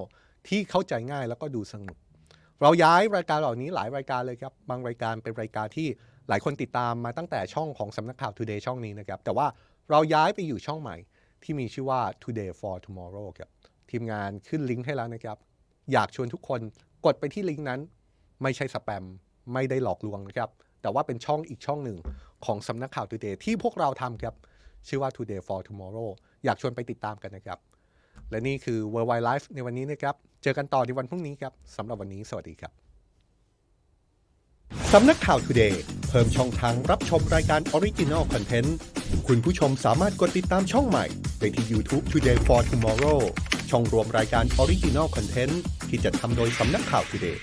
ที่เข้าใจง่ายแล้วก็ดูสนุก เราย้ายรายการเหล่านี้หลายรายการเลยครับ บางรายการเป็นรายการที่หลายคนติดตามมาตั้งแต่ช่องของสำนักข่าว Today ช่องนี้นะครับ แต่ว่าเราย้ายไปอยู่ช่องใหม่ที่มีชื่อว่า Today for Tomorrow ครับ ทีมงานขึ้นลิงก์ให้แล้วนะครับ อยากชวนทุกคนกดไปที่ลิงก์นั้น ไม่ใช่สแปม ไม่ได้หลอกลวงนะครับ แต่ว่าเป็นช่องอีกช่องหนึ่งของสำนักข่าว Today ที่พวกเราทำครับ ชื่อว่า Today for Tomorrow อยากชวนไปติดตามกันนะครับ และนี่คือ Worldwide Life ในวันนี้นะครับ เจอกันต่อในวันพรุ่งนี้ครับสำหรับวันนี้สวัสดีครับสำนักข่าว Today เพิ่มช่องทางรับชมรายการ Original Content คุณผู้ชมสามารถกดติดตามช่องใหม่ไปที่ YouTube Today for Tomorrow ช่องรวมรายการ Original Content ที่จะทำโดยสำนักข่าว Today